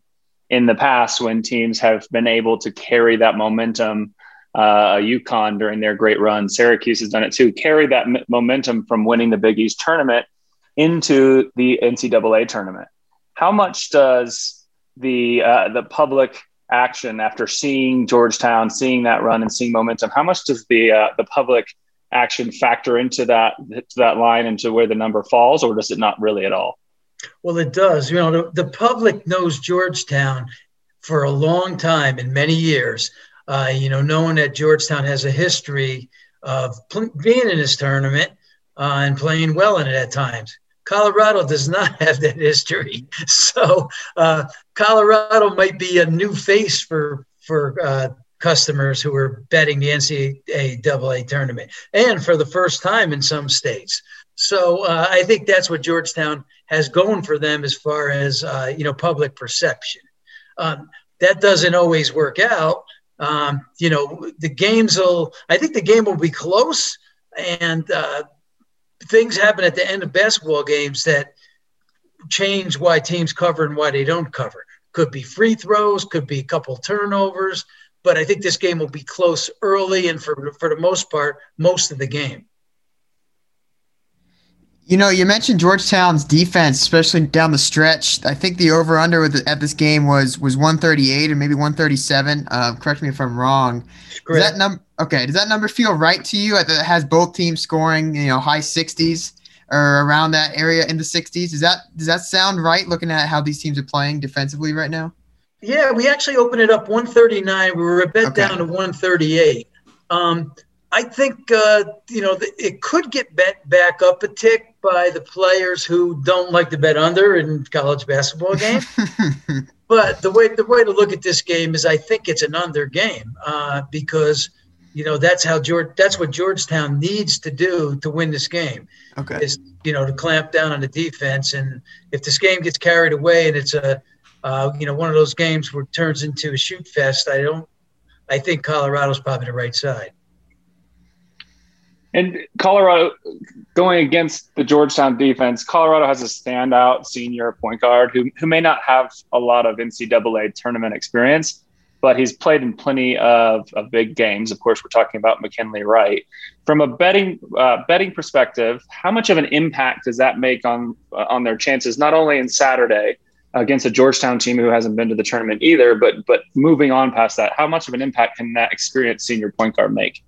in the past when teams have been able to carry that momentum. Uh, UConn during their great run, Syracuse has done it too. Carry that m- momentum from winning the Big East tournament into the NCAA tournament. How much does the uh, the public action after seeing Georgetown, seeing that run, and seeing momentum? How much does the uh, the public action factor into that to that line and to where the number falls, or does it not really at all? Well, it does. You know, the, the public knows Georgetown for a long time and many years. Uh, you know, knowing that Georgetown has a history of pl- being in this tournament uh, and playing well in it at times. Colorado does not have that history, so uh, Colorado might be a new face for for uh, customers who are betting the NCAA tournament, and for the first time in some states. So uh, I think that's what Georgetown has going for them as far as uh, you know public perception. Um, that doesn't always work out. Um, you know, the games will. I think the game will be close, and uh, things happen at the end of basketball games that change why teams cover and why they don't cover. Could be free throws, could be a couple turnovers, but I think this game will be close early and for for the most part, most of the game. You know, you mentioned Georgetown's defense, especially down the stretch. I think the over under at this game was was 138 or maybe 137. Uh, correct me if I'm wrong. Does that number okay? Does that number feel right to you? It has both teams scoring, you know, high 60s or around that area in the 60s. Does that does that sound right? Looking at how these teams are playing defensively right now. Yeah, we actually opened it up 139. We were a bit okay. down to 138. Um, I think uh, you know it could get bet back up a tick by the players who don't like to bet under in college basketball games. but the way the way to look at this game is, I think it's an under game uh, because you know that's how George that's what Georgetown needs to do to win this game. Okay, is you know to clamp down on the defense, and if this game gets carried away and it's a uh, you know one of those games where it turns into a shoot fest, I don't. I think Colorado's probably the right side. And Colorado going against the Georgetown defense, Colorado has a standout senior point guard who, who may not have a lot of NCAA tournament experience, but he's played in plenty of, of big games. Of course, we're talking about McKinley Wright. From a betting uh, betting perspective, how much of an impact does that make on uh, on their chances, not only in Saturday against a Georgetown team who hasn't been to the tournament either, but but moving on past that, how much of an impact can that experienced senior point guard make?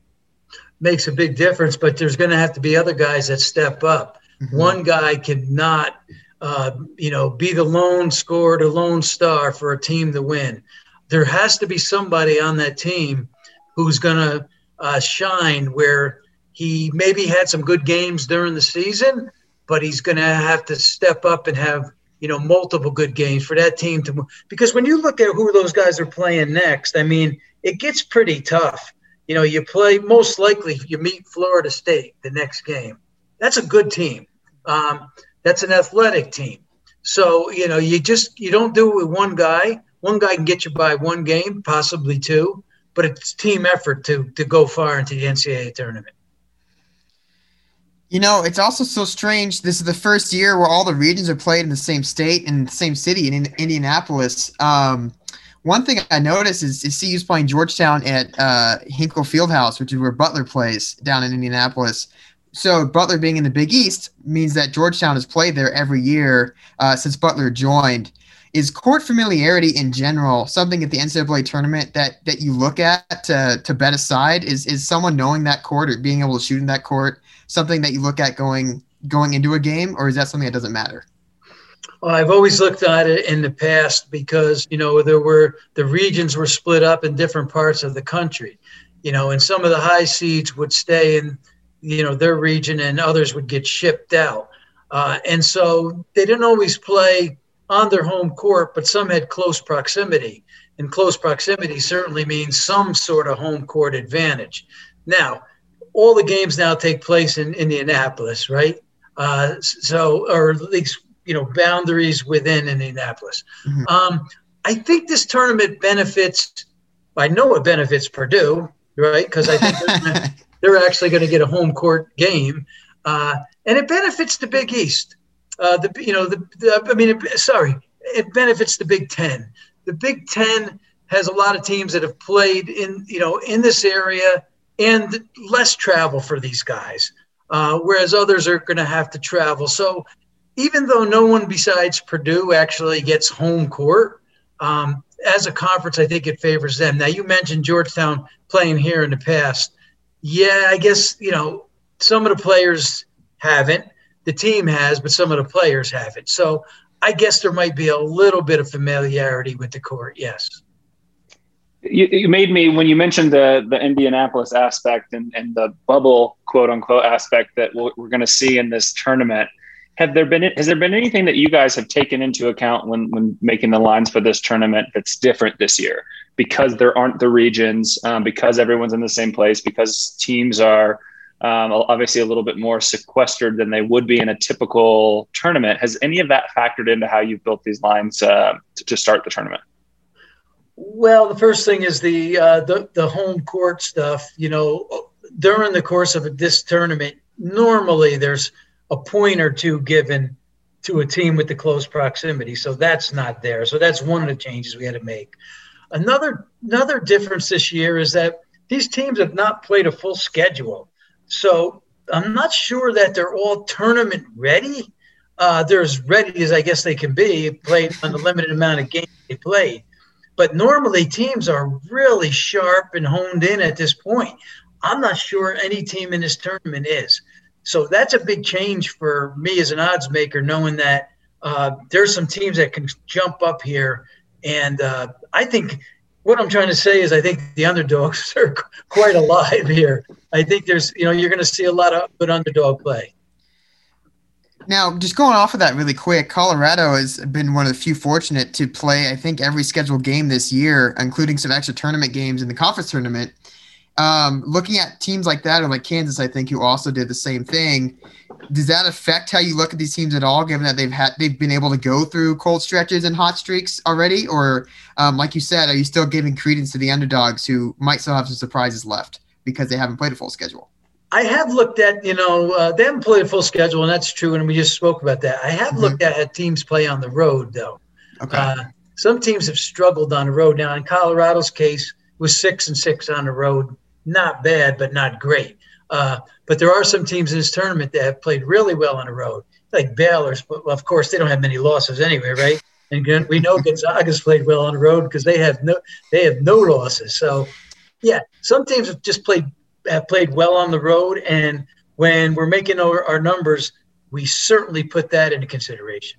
Makes a big difference, but there's going to have to be other guys that step up. Mm-hmm. One guy cannot, uh, you know, be the lone scorer, the lone star for a team to win. There has to be somebody on that team who's going to uh, shine where he maybe had some good games during the season, but he's going to have to step up and have you know multiple good games for that team to because when you look at who those guys are playing next, I mean, it gets pretty tough you know, you play most likely you meet Florida State the next game. That's a good team. Um, that's an athletic team. So you know, you just you don't do it with one guy. One guy can get you by one game, possibly two, but it's team effort to to go far into the NCAA tournament. You know, it's also so strange. This is the first year where all the regions are played in the same state and the same city in, Indianapolis. Um, one thing I noticed is, is CU's playing Georgetown at uh, Hinkle Fieldhouse, which is where Butler plays down in Indianapolis. So Butler being in the Big East means that Georgetown has played there every year uh, since Butler joined. Is court familiarity in general something at the NCAA tournament that that you look at to, to bet aside? Is is someone knowing that court or being able to shoot in that court something that you look at going going into a game, or is that something that doesn't matter? I've always looked at it in the past because you know there were the regions were split up in different parts of the country, you know, and some of the high seeds would stay in you know their region and others would get shipped out, uh, and so they didn't always play on their home court, but some had close proximity, and close proximity certainly means some sort of home court advantage. Now, all the games now take place in Indianapolis, right? Uh, so, or at least you know boundaries within Indianapolis. Mm-hmm. Um, I think this tournament benefits. I know it benefits Purdue, right? Because I think they're, they're actually going to get a home court game, uh, and it benefits the Big East. Uh, the you know the, the I mean, it, sorry, it benefits the Big Ten. The Big Ten has a lot of teams that have played in you know in this area and less travel for these guys, uh, whereas others are going to have to travel. So even though no one besides Purdue actually gets home court, um, as a conference, I think it favors them. Now, you mentioned Georgetown playing here in the past. Yeah, I guess, you know, some of the players haven't. The team has, but some of the players haven't. So I guess there might be a little bit of familiarity with the court. Yes. You, you made me when you mentioned the the Indianapolis aspect and, and the bubble quote unquote aspect that we're, we're going to see in this tournament. Have there been has there been anything that you guys have taken into account when when making the lines for this tournament that's different this year? Because there aren't the regions, um, because everyone's in the same place, because teams are um, obviously a little bit more sequestered than they would be in a typical tournament. Has any of that factored into how you've built these lines uh, to, to, start the tournament? Well, the first thing is the, uh, the the home court stuff. You know, during the course of this tournament, normally there's a point or two given to a team with the close proximity, so that's not there. So that's one of the changes we had to make. Another another difference this year is that these teams have not played a full schedule. So I'm not sure that they're all tournament ready. Uh, they're as ready as I guess they can be, played on the limited amount of games they played. But normally teams are really sharp and honed in at this point. I'm not sure any team in this tournament is. So that's a big change for me as an odds maker, knowing that uh, there's some teams that can jump up here. And uh, I think what I'm trying to say is I think the underdogs are quite alive here. I think there's, you know, you're going to see a lot of good underdog play. Now, just going off of that really quick, Colorado has been one of the few fortunate to play, I think, every scheduled game this year, including some extra tournament games in the conference tournament. Um, looking at teams like that, or like Kansas, I think, who also did the same thing, does that affect how you look at these teams at all? Given that they've had they've been able to go through cold stretches and hot streaks already, or um, like you said, are you still giving credence to the underdogs who might still have some surprises left because they haven't played a full schedule? I have looked at, you know, uh, they haven't played a full schedule, and that's true. And we just spoke about that. I have mm-hmm. looked at teams play on the road, though. Okay. Uh, some teams have struggled on the road. Now, in Colorado's case, was six and six on the road. Not bad, but not great. Uh, but there are some teams in this tournament that have played really well on the road, like Baylor's. But of course, they don't have many losses anyway, right? And we know Gonzaga's played well on the road because they have no they have no losses. So, yeah, some teams have just played have played well on the road, and when we're making our, our numbers, we certainly put that into consideration.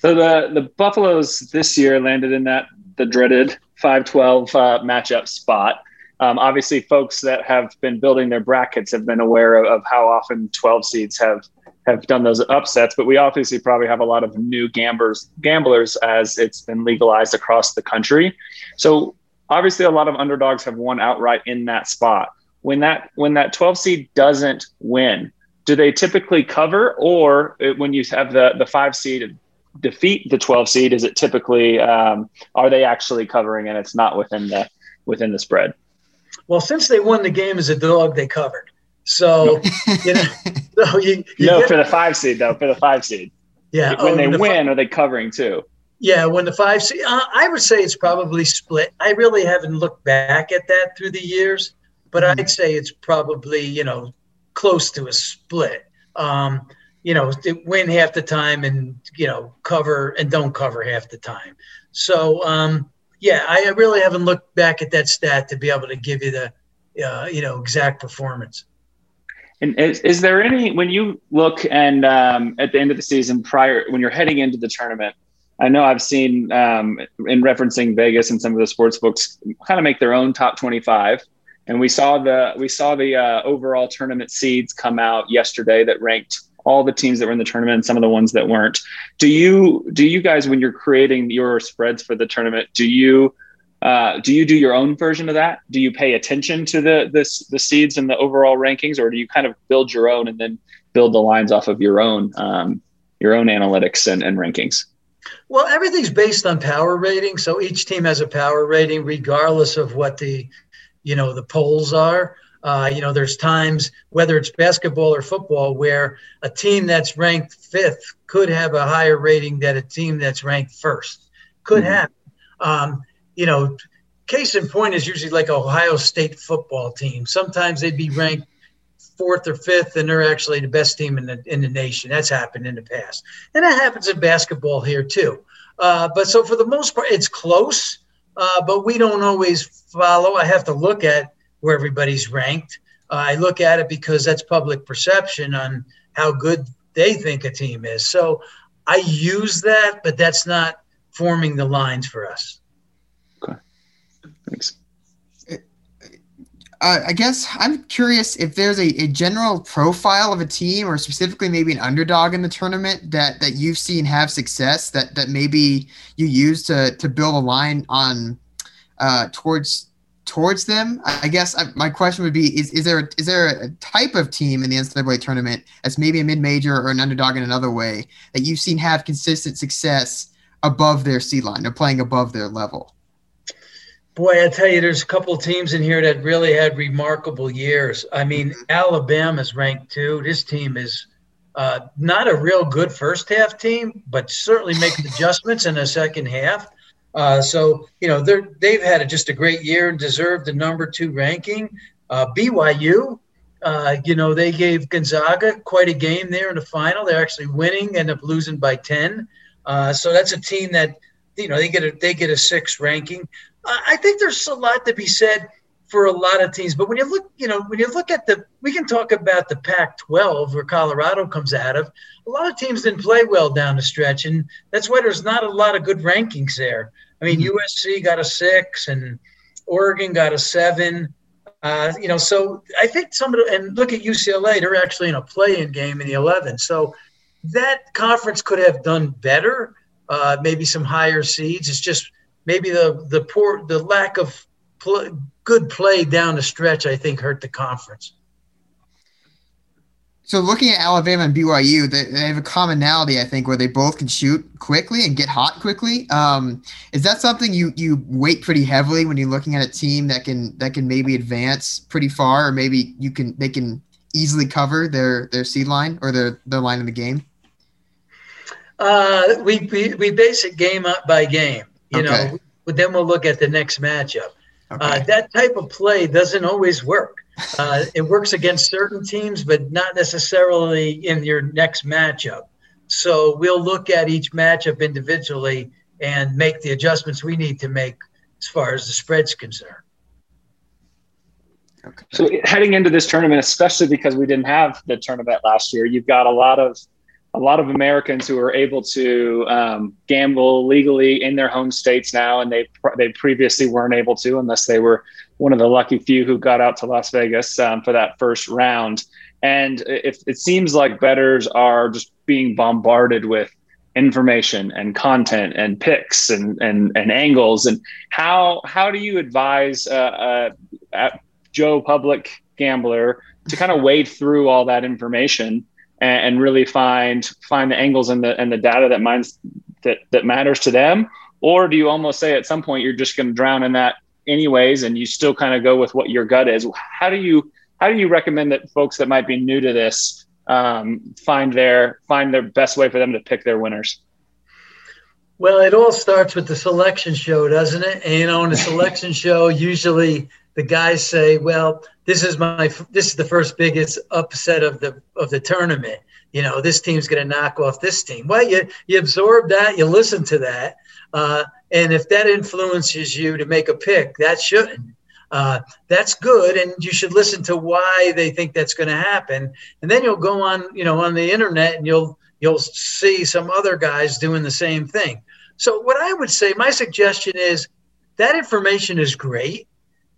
So the the Buffaloes this year landed in that the dreaded 5-12 uh, matchup spot. Um, obviously, folks that have been building their brackets have been aware of, of, how often 12 seeds have have done those upsets. But we obviously probably have a lot of new gamblers gamblers as it's been legalized across the country. So obviously, a lot of underdogs have won outright in that spot. When that when that 12 seed doesn't win, do they typically cover, or when you have the the five seed defeat the 12 seed, is it typically um, are they actually covering and it's not within the within the spread? Well, since they won the game as a dog, they covered. So, you know, so you, you no get, for the five seed though. For the five seed, yeah. When oh, they the win, are they covering too? Yeah, when the five seed, uh, I would say it's probably split. I really haven't looked back at that through the years, but mm-hmm. I'd say it's probably you know close to a split. Um, you know, win half the time and you know cover and don't cover half the time. So um, yeah, I really haven't looked back at that stat to be able to give you the, uh, you know, exact performance. And is, is there any when you look and um, at the end of the season, prior when you're heading into the tournament? I know I've seen um, in referencing Vegas and some of the sports books kind of make their own top 25, and we saw the we saw the uh, overall tournament seeds come out yesterday that ranked all the teams that were in the tournament and some of the ones that weren't. Do you do you guys when you're creating your spreads for the tournament, do you uh, do you do your own version of that? Do you pay attention to the this the seeds and the overall rankings, or do you kind of build your own and then build the lines off of your own um, your own analytics and, and rankings? Well, everything's based on power rating, so each team has a power rating, regardless of what the you know the polls are. Uh, you know, there's times, whether it's basketball or football, where a team that's ranked fifth could have a higher rating than a team that's ranked first. Could mm-hmm. happen. Um, you know, case in point is usually like Ohio State football team. Sometimes they'd be ranked fourth or fifth, and they're actually the best team in the in the nation. That's happened in the past, and that happens in basketball here too. Uh, but so for the most part, it's close, uh, but we don't always follow. I have to look at where everybody's ranked. I look at it because that's public perception on how good they think a team is. So I use that, but that's not forming the lines for us. Okay. Thanks. Uh, I guess I'm curious if there's a, a general profile of a team or specifically maybe an underdog in the tournament that, that you've seen have success that, that maybe you use to, to build a line on uh, towards towards them. I guess I, my question would be: Is is there a, is there a type of team in the NCAA tournament that's maybe a mid major or an underdog in another way that you've seen have consistent success above their seed line? They're playing above their level. Boy, I tell you, there's a couple of teams in here that really had remarkable years. I mean, mm-hmm. Alabama's ranked two. This team is uh, not a real good first half team, but certainly making adjustments in the second half. Uh, so you know they're they've had a, just a great year and deserved the number two ranking. Uh, BYU, uh, you know they gave Gonzaga quite a game there in the final. They're actually winning, end up losing by ten. Uh, so that's a team that you know they get a they get a six ranking. I think there's a lot to be said for a lot of teams. But when you look, you know, when you look at the, we can talk about the Pac-12 where Colorado comes out of. A lot of teams didn't play well down the stretch, and that's why there's not a lot of good rankings there. I mean, mm-hmm. USC got a six, and Oregon got a seven. Uh, you know, so I think some of the, and look at UCLA, they're actually in a play-in game in the 11. So that conference could have done better, uh, maybe some higher seeds. It's just maybe the the poor the lack of pl- good play down the stretch I think hurt the conference. So looking at Alabama and BYU, they, they have a commonality, I think, where they both can shoot quickly and get hot quickly. Um, is that something you you weight pretty heavily when you're looking at a team that can that can maybe advance pretty far, or maybe you can they can easily cover their their seed line or their their line in the game? Uh, we, we we base it game up by game. You okay. know, but then we'll look at the next matchup. Uh, okay. Uh, that type of play doesn't always work. Uh, it works against certain teams, but not necessarily in your next matchup. So we'll look at each matchup individually and make the adjustments we need to make as far as the spread's concerned. Okay. So heading into this tournament, especially because we didn't have the tournament last year, you've got a lot of a lot of Americans who are able to um, gamble legally in their home states now, and they they previously weren't able to unless they were one of the lucky few who got out to Las Vegas um, for that first round. And it, it seems like bettors are just being bombarded with information and content and picks and and, and angles. And how how do you advise uh, uh, Joe Public gambler to kind of wade through all that information? And, and really find find the angles and the and the data that minds that that matters to them? Or do you almost say at some point you're just going to drown in that anyways and you still kind of go with what your gut is? How do you how do you recommend that folks that might be new to this um, find their find their best way for them to pick their winners? Well it all starts with the selection show doesn't it? And you know in a selection show usually the guys say well this is my this is the first biggest upset of the of the tournament. You know, this team's going to knock off this team. Well, you you absorb that, you listen to that, uh, and if that influences you to make a pick, that shouldn't. Uh, that's good, and you should listen to why they think that's going to happen, and then you'll go on, you know, on the internet, and you'll you'll see some other guys doing the same thing. So, what I would say, my suggestion is that information is great,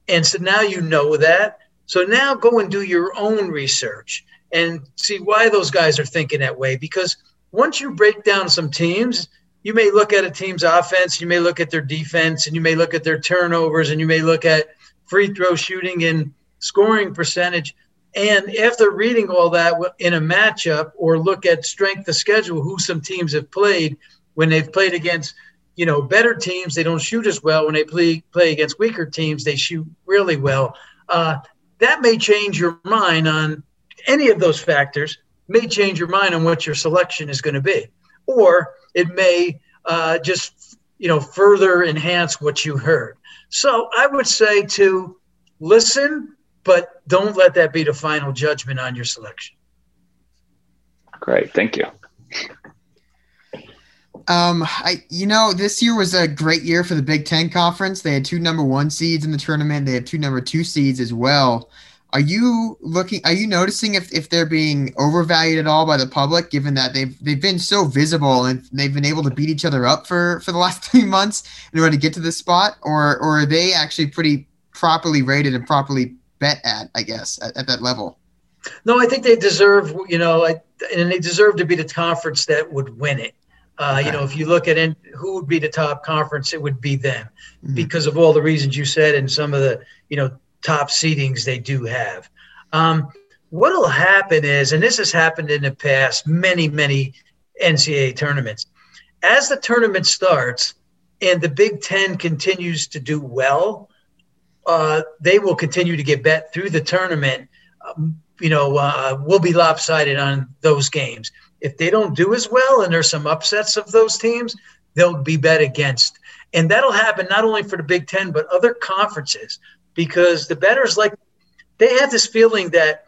and so now you know that so now go and do your own research and see why those guys are thinking that way. Because once you break down some teams, you may look at a team's offense, you may look at their defense, and you may look at their turnovers, and you may look at free throw shooting and scoring percentage. And after reading all that in a matchup or look at strength of schedule, who some teams have played when they've played against, you know, better teams, they don't shoot as well. When they play play against weaker teams, they shoot really well. Uh, that may change your mind on any of those factors may change your mind on what your selection is going to be. Or it may uh, just you know further enhance what you heard. So i would say to listen but don't let that be the final judgment on your selection. Great. Thank you um, I you know this year was a great year for the Big Ten conference. They had two number one seeds in the tournament. They had two number two seeds as well. Are you looking? Are you noticing if, if they're being overvalued at all by the public, given that they've they've been so visible and they've been able to beat each other up for for the last three months in order to get to this spot, or or are they actually pretty properly rated and properly bet at? I guess at, at that level. No, I think they deserve. You know, I, and they deserve to be the conference that would win it. Uh, You know, if you look at in, who would be the top conference, it would be them Mhm. because of all the reasons you said and some of the you know top seedings they do have. Um, what will happen is, and this has happened in the past, many many NCAA tournaments. As the tournament starts and the Big Ten continues to do well, uh, they will continue to get bet through the tournament. Um, you know, uh, will be lopsided on those games. If they don't do as well and there's some upsets of those teams, they'll be bet against. And that'll happen not only for the Big Ten, but other conferences because the betters like they have this feeling that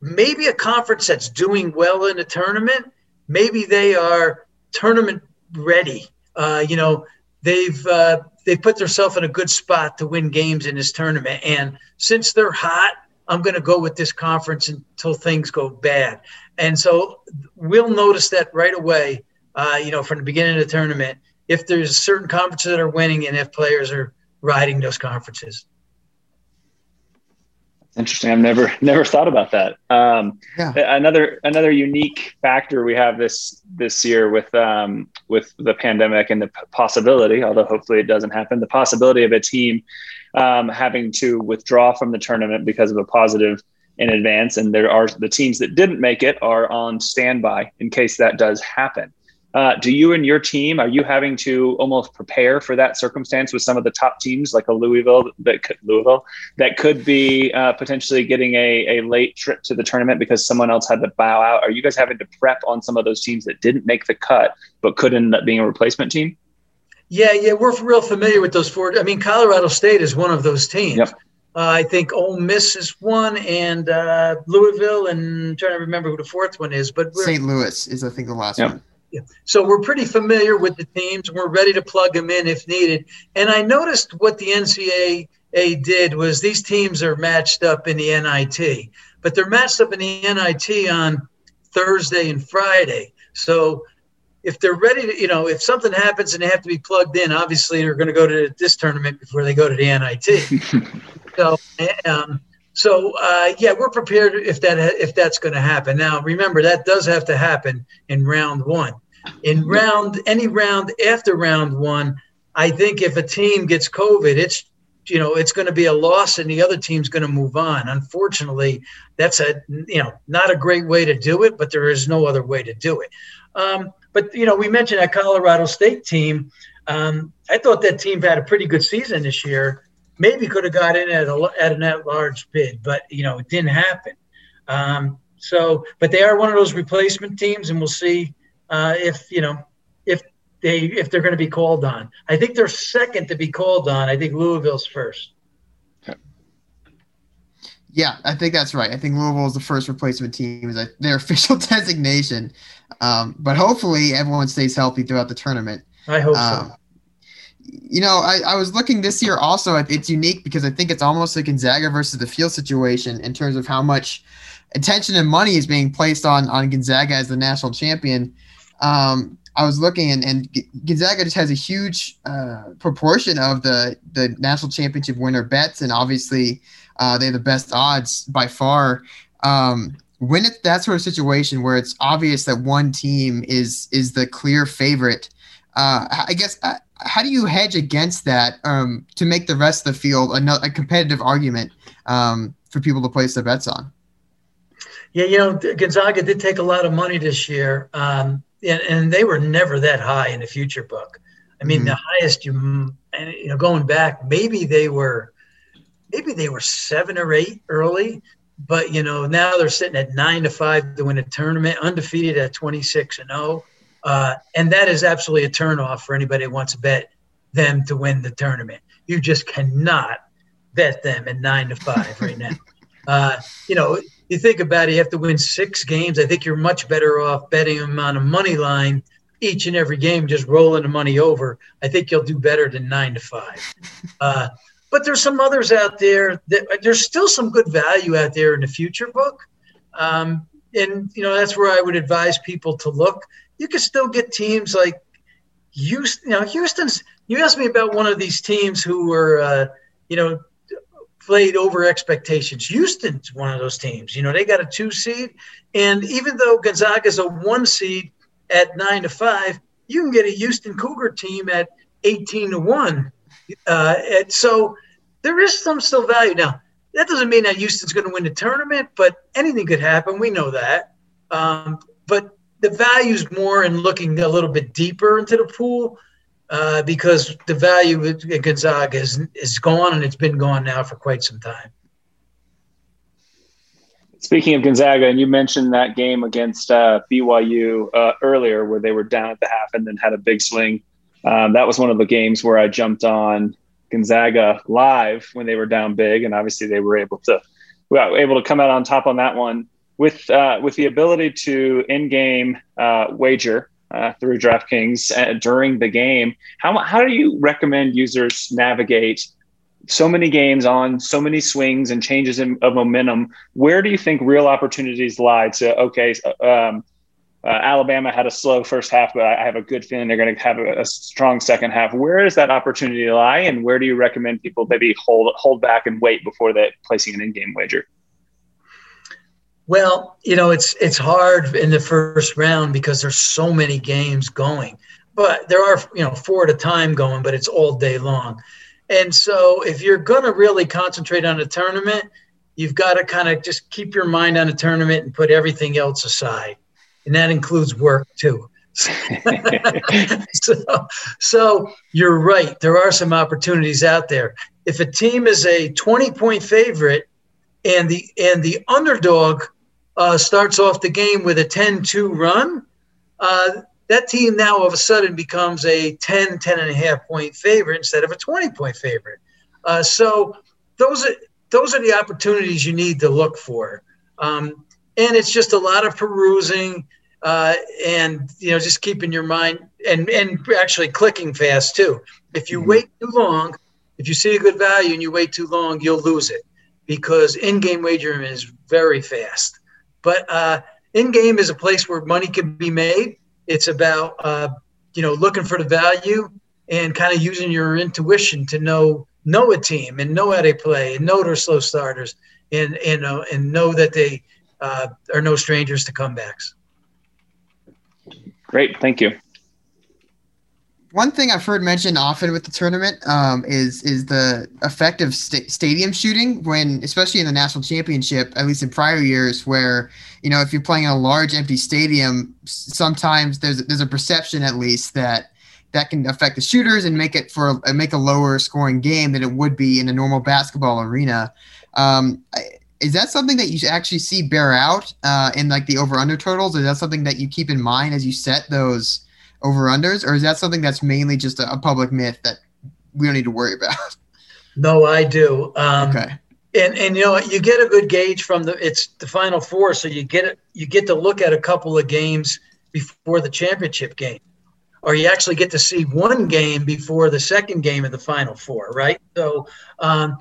maybe a conference that's doing well in a tournament, maybe they are tournament ready. Uh, you know, they've uh, they put themselves in a good spot to win games in this tournament. And since they're hot, I'm going to go with this conference until things go bad. And so we'll notice that right away, uh, you know, from the beginning of the tournament, if there's certain conferences that are winning and if players are riding those conferences. Interesting. I've never never thought about that. Um, Yeah. Another another unique factor we have this this year with um, with the pandemic and the possibility, although hopefully it doesn't happen, the possibility of a team um, having to withdraw from the tournament because of a positive in advance, and there are the teams that didn't make it are on standby in case that does happen. Uh, do you and your team are you having to almost prepare for that circumstance with some of the top teams like a Louisville that could, Louisville that could be uh, potentially getting a, a late trip to the tournament because someone else had to bow out? Are you guys having to prep on some of those teams that didn't make the cut but could end up being a replacement team? Yeah, yeah, we're real familiar with those four. I mean, Colorado State is one of those teams. Yep. Uh, I think Ole Miss is one, and uh, Louisville, and I'm trying to remember who the fourth one is. But we're, St. Louis is I think the last Yep. one. so we're pretty familiar with the teams. We're ready to plug them in if needed. And I noticed what the NCAA did was these teams are matched up in the NIT, but they're matched up in the NIT on Thursday and Friday. So if they're ready to, you know, if something happens and they have to be plugged in, obviously they're going to go to this tournament before they go to the NIT. so, um, so uh, yeah, we're prepared if that if that's going to happen. Now, remember that does have to happen in round one. In round any round after round one, I think if a team gets COVID, it's you know it's going to be a loss, and the other team's going to move on. Unfortunately, that's a you know not a great way to do it, but there is no other way to do it. Um, but you know, we mentioned that Colorado State team. Um, I thought that team had a pretty good season this year. Maybe could have got in at a at an at large bid, but you know it didn't happen. Um, so, but they are one of those replacement teams, and we'll see uh, if you know if they if they're going to be called on. I think they're second to be called on. I think Louisville's first. Yeah, I think that's right. I think Louisville is the first replacement team, is their official designation. Um, but hopefully everyone stays healthy throughout the tournament. I hope Um, so. you know, I, I was looking this year also. It's unique because I think it's almost a Gonzaga versus the field situation in terms of how much attention and money is being placed on on Gonzaga as the national champion. Um, I was looking, and, and Gonzaga just has a huge uh, proportion of the the national championship winner bets, and obviously uh, they have the best odds by far. Um, when it's that sort of situation where it's obvious that one team is is the clear favorite, uh, I guess uh, how do you hedge against that um, to make the rest of the field a, a competitive argument um, for people to place their bets on? Yeah, you know, Gonzaga did take a lot of money this year, um, and, and they were never that high in the future book. I mean, Mhm. the highest you, and you know, going back, maybe they were, maybe they were seven or eight early, but you know, now they're sitting at nine to five to win a tournament, undefeated at twenty six and zero, uh, and that is absolutely a turnoff for anybody who wants to bet them to win the tournament. You just cannot bet them at nine to five right now. Uh, you know, you think about it, you have to win six games. I think you're much better off betting them on a money line each and every game, just rolling the money over. I think you'll do better than nine to five. Uh, but there's some others out there that there's still some good value out there in the future book. Um, and you know that's where I would advise people to look. You can still get teams like Houston. You know, Houston's. You asked me about one of these teams who were, uh, you know, played over expectations. Houston's one of those teams. You know, they got a two seed, and even though Gonzaga's a one seed at nine to five, you can get a Houston Cougar team at eighteen to one. Uh, and so there is some still value now. That doesn't mean that Houston's going to win the tournament, but anything could happen. We know that. Um, but the value's more in looking a little bit deeper into the pool uh, because the value at Gonzaga is, is gone and it's been gone now for quite some time. Speaking of Gonzaga, and you mentioned that game against uh, BYU uh, earlier where they were down at the half and then had a big swing. Um, that was one of the games where I jumped on Gonzaga live when they were down big, and obviously they were able to well, able to come out on top on that one with uh, with the ability to in game uh, wager uh, through DraftKings uh, during the game. How how do you recommend users navigate? So many games on so many swings and changes in, of momentum. Where do you think real opportunities lie to okay, um, uh, Alabama had a slow first half, but I have a good feeling they're going to have a, a, strong second half. Where does that opportunity lie, and where do you recommend people maybe hold hold back and wait before that placing an in-game wager? Well, you know, it's it's hard in the first round because there's so many games going, but there are you know four at a time going, but it's all day long, and so if you're going to really concentrate on a tournament, you've got to kind of just keep your mind on a tournament and put everything else aside and that includes work too. so, so you're right. There are some opportunities out there. If a team is a 20 point favorite and the and the underdog uh, starts off the game with a 10-2 run, uh, that team now all of a sudden becomes a 10, 10 and a half point favorite instead of a 20 point favorite. Uh, so those are those are the opportunities you need to look for. Um, and it's just a lot of perusing uh, and you know just keeping your mind and and actually clicking fast too if you mm-hmm. wait too long if you see a good value and you wait too long you'll lose it because in-game wagering is very fast but uh, in-game is a place where money can be made it's about uh, you know looking for the value and kind of using your intuition to know know a team and know how they play and know their slow starters and and, uh, and know that they uh, are no strangers to comebacks. Great, thank you. One thing I've heard mentioned often with the tournament um, is is the effect of st- stadium shooting when, especially in the national championship, at least in prior years, where you know if you're playing in a large empty stadium, sometimes there's there's a perception at least that that can affect the shooters and make it for make a lower scoring game than it would be in a normal basketball arena. Um, is that something that you actually see bear out uh, in like the over under totals? Is that something that you keep in mind as you set those over unders, or is that something that's mainly just a, a, public myth that we don't need to worry about? No, I do. Um, okay. And and you know you get a good gauge from the it's the final four, so you get you get to look at a couple of games before the championship game, or you actually get to see one game before the second game of the final four, right? So um,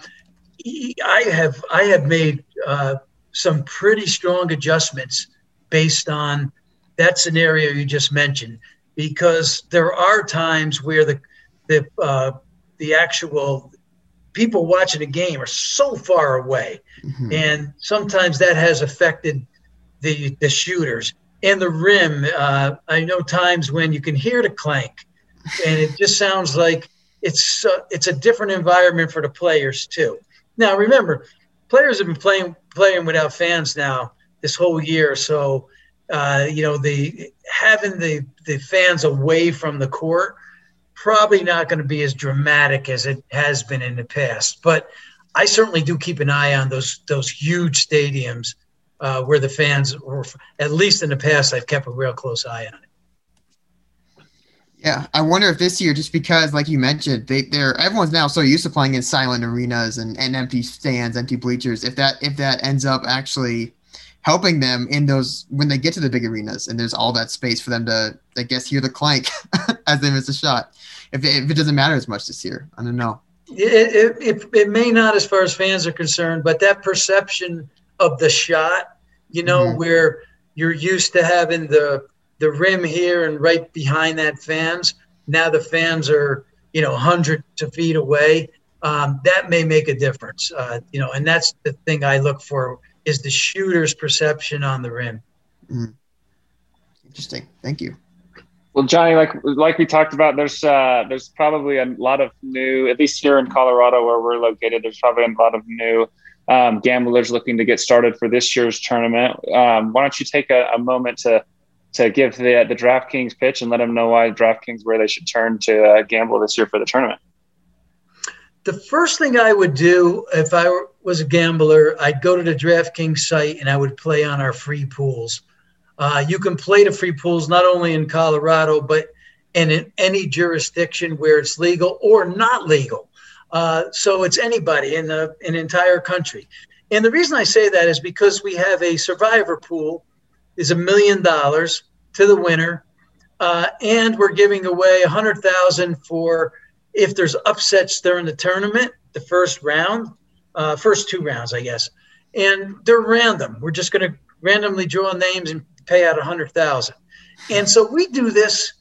I have I have made uh, some pretty strong adjustments based on that scenario you just mentioned, because there are times where the the uh, the actual people watching a game are so far away, mm-hmm. and sometimes that has affected the the shooters and the rim. Uh, I know times when you can hear the clank, and it just sounds like it's uh, it's a different environment for the players too. Now remember, players have been playing playing without fans now this whole year, so uh, you know the having the the fans away from the court probably not going to be as dramatic as it has been in the past. But I certainly do keep an eye on those those huge stadiums uh, where the fans, or at least in the past, I've kept a real close eye on it. Yeah, I wonder if this year, just because, like you mentioned, they they're everyone's now so used to playing in silent arenas and, and empty stands, empty bleachers. If that if that ends up actually helping them in those when they get to the big arenas and there's all that space for them to, I guess, hear the clank as they miss a shot. If it, if it doesn't matter as much this year, I don't know. It, it, it, may not as far as fans are concerned, but that perception of the shot, you know, Mhm. where you're used to having the the rim here and right behind that fans. Now the fans are, you know, hundreds of feet away. Um, that may make a difference, uh, you know, and that's the thing I look for is the shooter's perception on the rim. Interesting. Thank you. Well, Johnny, like like we talked about, there's uh, there's probably a lot of new, at least here in Colorado where we're located. There's probably a lot of new um, gamblers looking to get started for this year's tournament. Um, why don't you take a, a moment to to give the the DraftKings pitch and let them know why DraftKings where they should turn to uh, gamble this year for the tournament. The first thing I would do if I was a gambler, I'd go to the DraftKings site and I would play on our free pools. Uh, you can play the free pools not only in Colorado, but in, in any jurisdiction where it's legal or not legal. Uh, so it's anybody in the the entire country. And the reason I say that is because we have a survivor pool is a million dollars to the winner, uh, and we're giving away a hundred thousand for if there's upsets during the tournament, the first round, uh, first two rounds, I guess, and they're random. We're just going to randomly draw names and pay out a hundred thousand. And so we do this,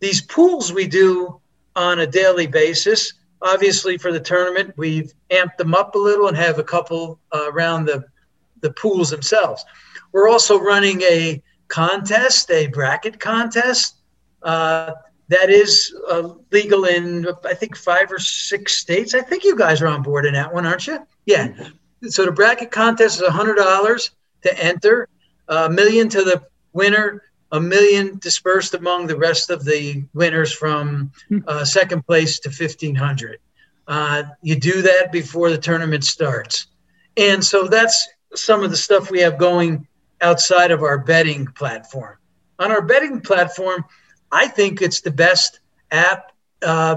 these pools we do on a daily basis. Obviously, for the tournament, we've amped them up a little and have a couple uh, around the the pools themselves. We're also running a contest, a bracket contest. Uh, that is uh, legal in I think five or six states. I think you guys are on board in that one, aren't you? Yeah. So the bracket contest is hundred dollars to enter, a million to the winner, a million dispersed among the rest of the winners from uh, second place to fifteen hundred. Uh, you do that before the tournament starts, and so that's some of the stuff we have going outside of our betting platform. On our betting platform, I think it's the best app uh,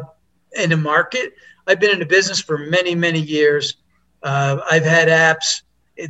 in the market. I've been in the business for many, many years. Uh, I've had apps.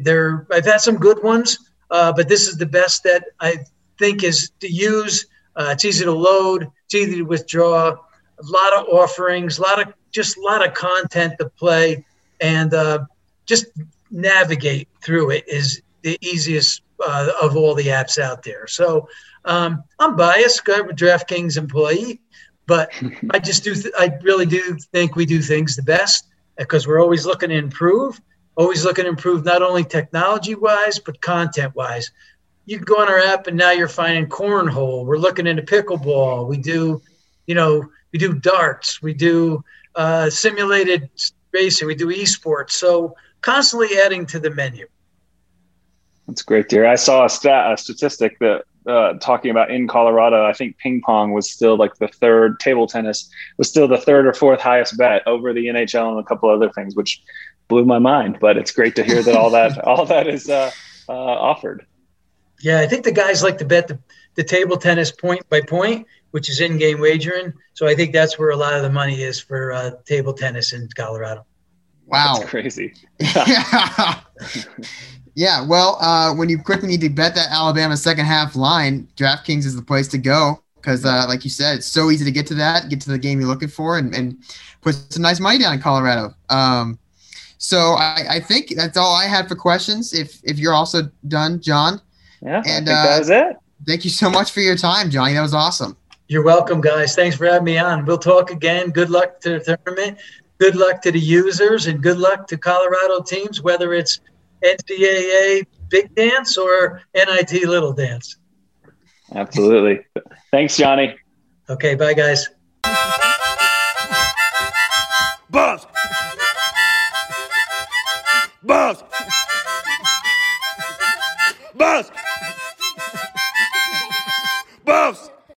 There, I've had some good ones, uh, but this is the best that I think is to use. Uh, it's easy to load. It's easy to withdraw. A lot of offerings. A lot of just a lot of content to play, and uh, just navigate through it is the easiest uh, of all the apps out there. So um, I'm biased. I'm a DraftKings employee, but I just do. Th- I really do think we do things the best because we're always looking to improve. Always looking to improve not only technology wise but content wise. You can go on our app and now you're finding cornhole. We're looking into pickleball. We do, you know, we do darts. We do uh, simulated racing. We do esports. So constantly adding to the menu. That's great, dear. I saw a stat, a statistic that uh, talking about in Colorado. I think ping pong was still like the third. Table tennis was still the third or fourth highest bet over the NHL and a couple other things, which blew my mind. But it's great to hear that all that all that is uh, uh, offered. Yeah, I think the guys like to bet the, the table tennis point by point, which is in-game wagering. So I think that's where a lot of the money is for uh, table tennis in Colorado. Wow. That's crazy. yeah. yeah. Well, uh, when you quickly need to bet that Alabama second half line, DraftKings is the place to go because, uh, like you said, it's so easy to get to that, get to the game you're looking for, and, and put some nice money down in Colorado. Um, so I, I think that's all I had for questions. If if you're also done, John, Yeah, And, I uh, that was it. thank you so much for your time, Johnny. That was awesome. You're welcome, guys. Thanks for having me on. We'll talk again. Good luck to the tournament. Good luck to the users, and good luck to Colorado teams, whether it's NCAA big dance or NIT little dance. Absolutely. Thanks, Johnny. Okay, bye, guys. Boss. Boss. Boss. Boss.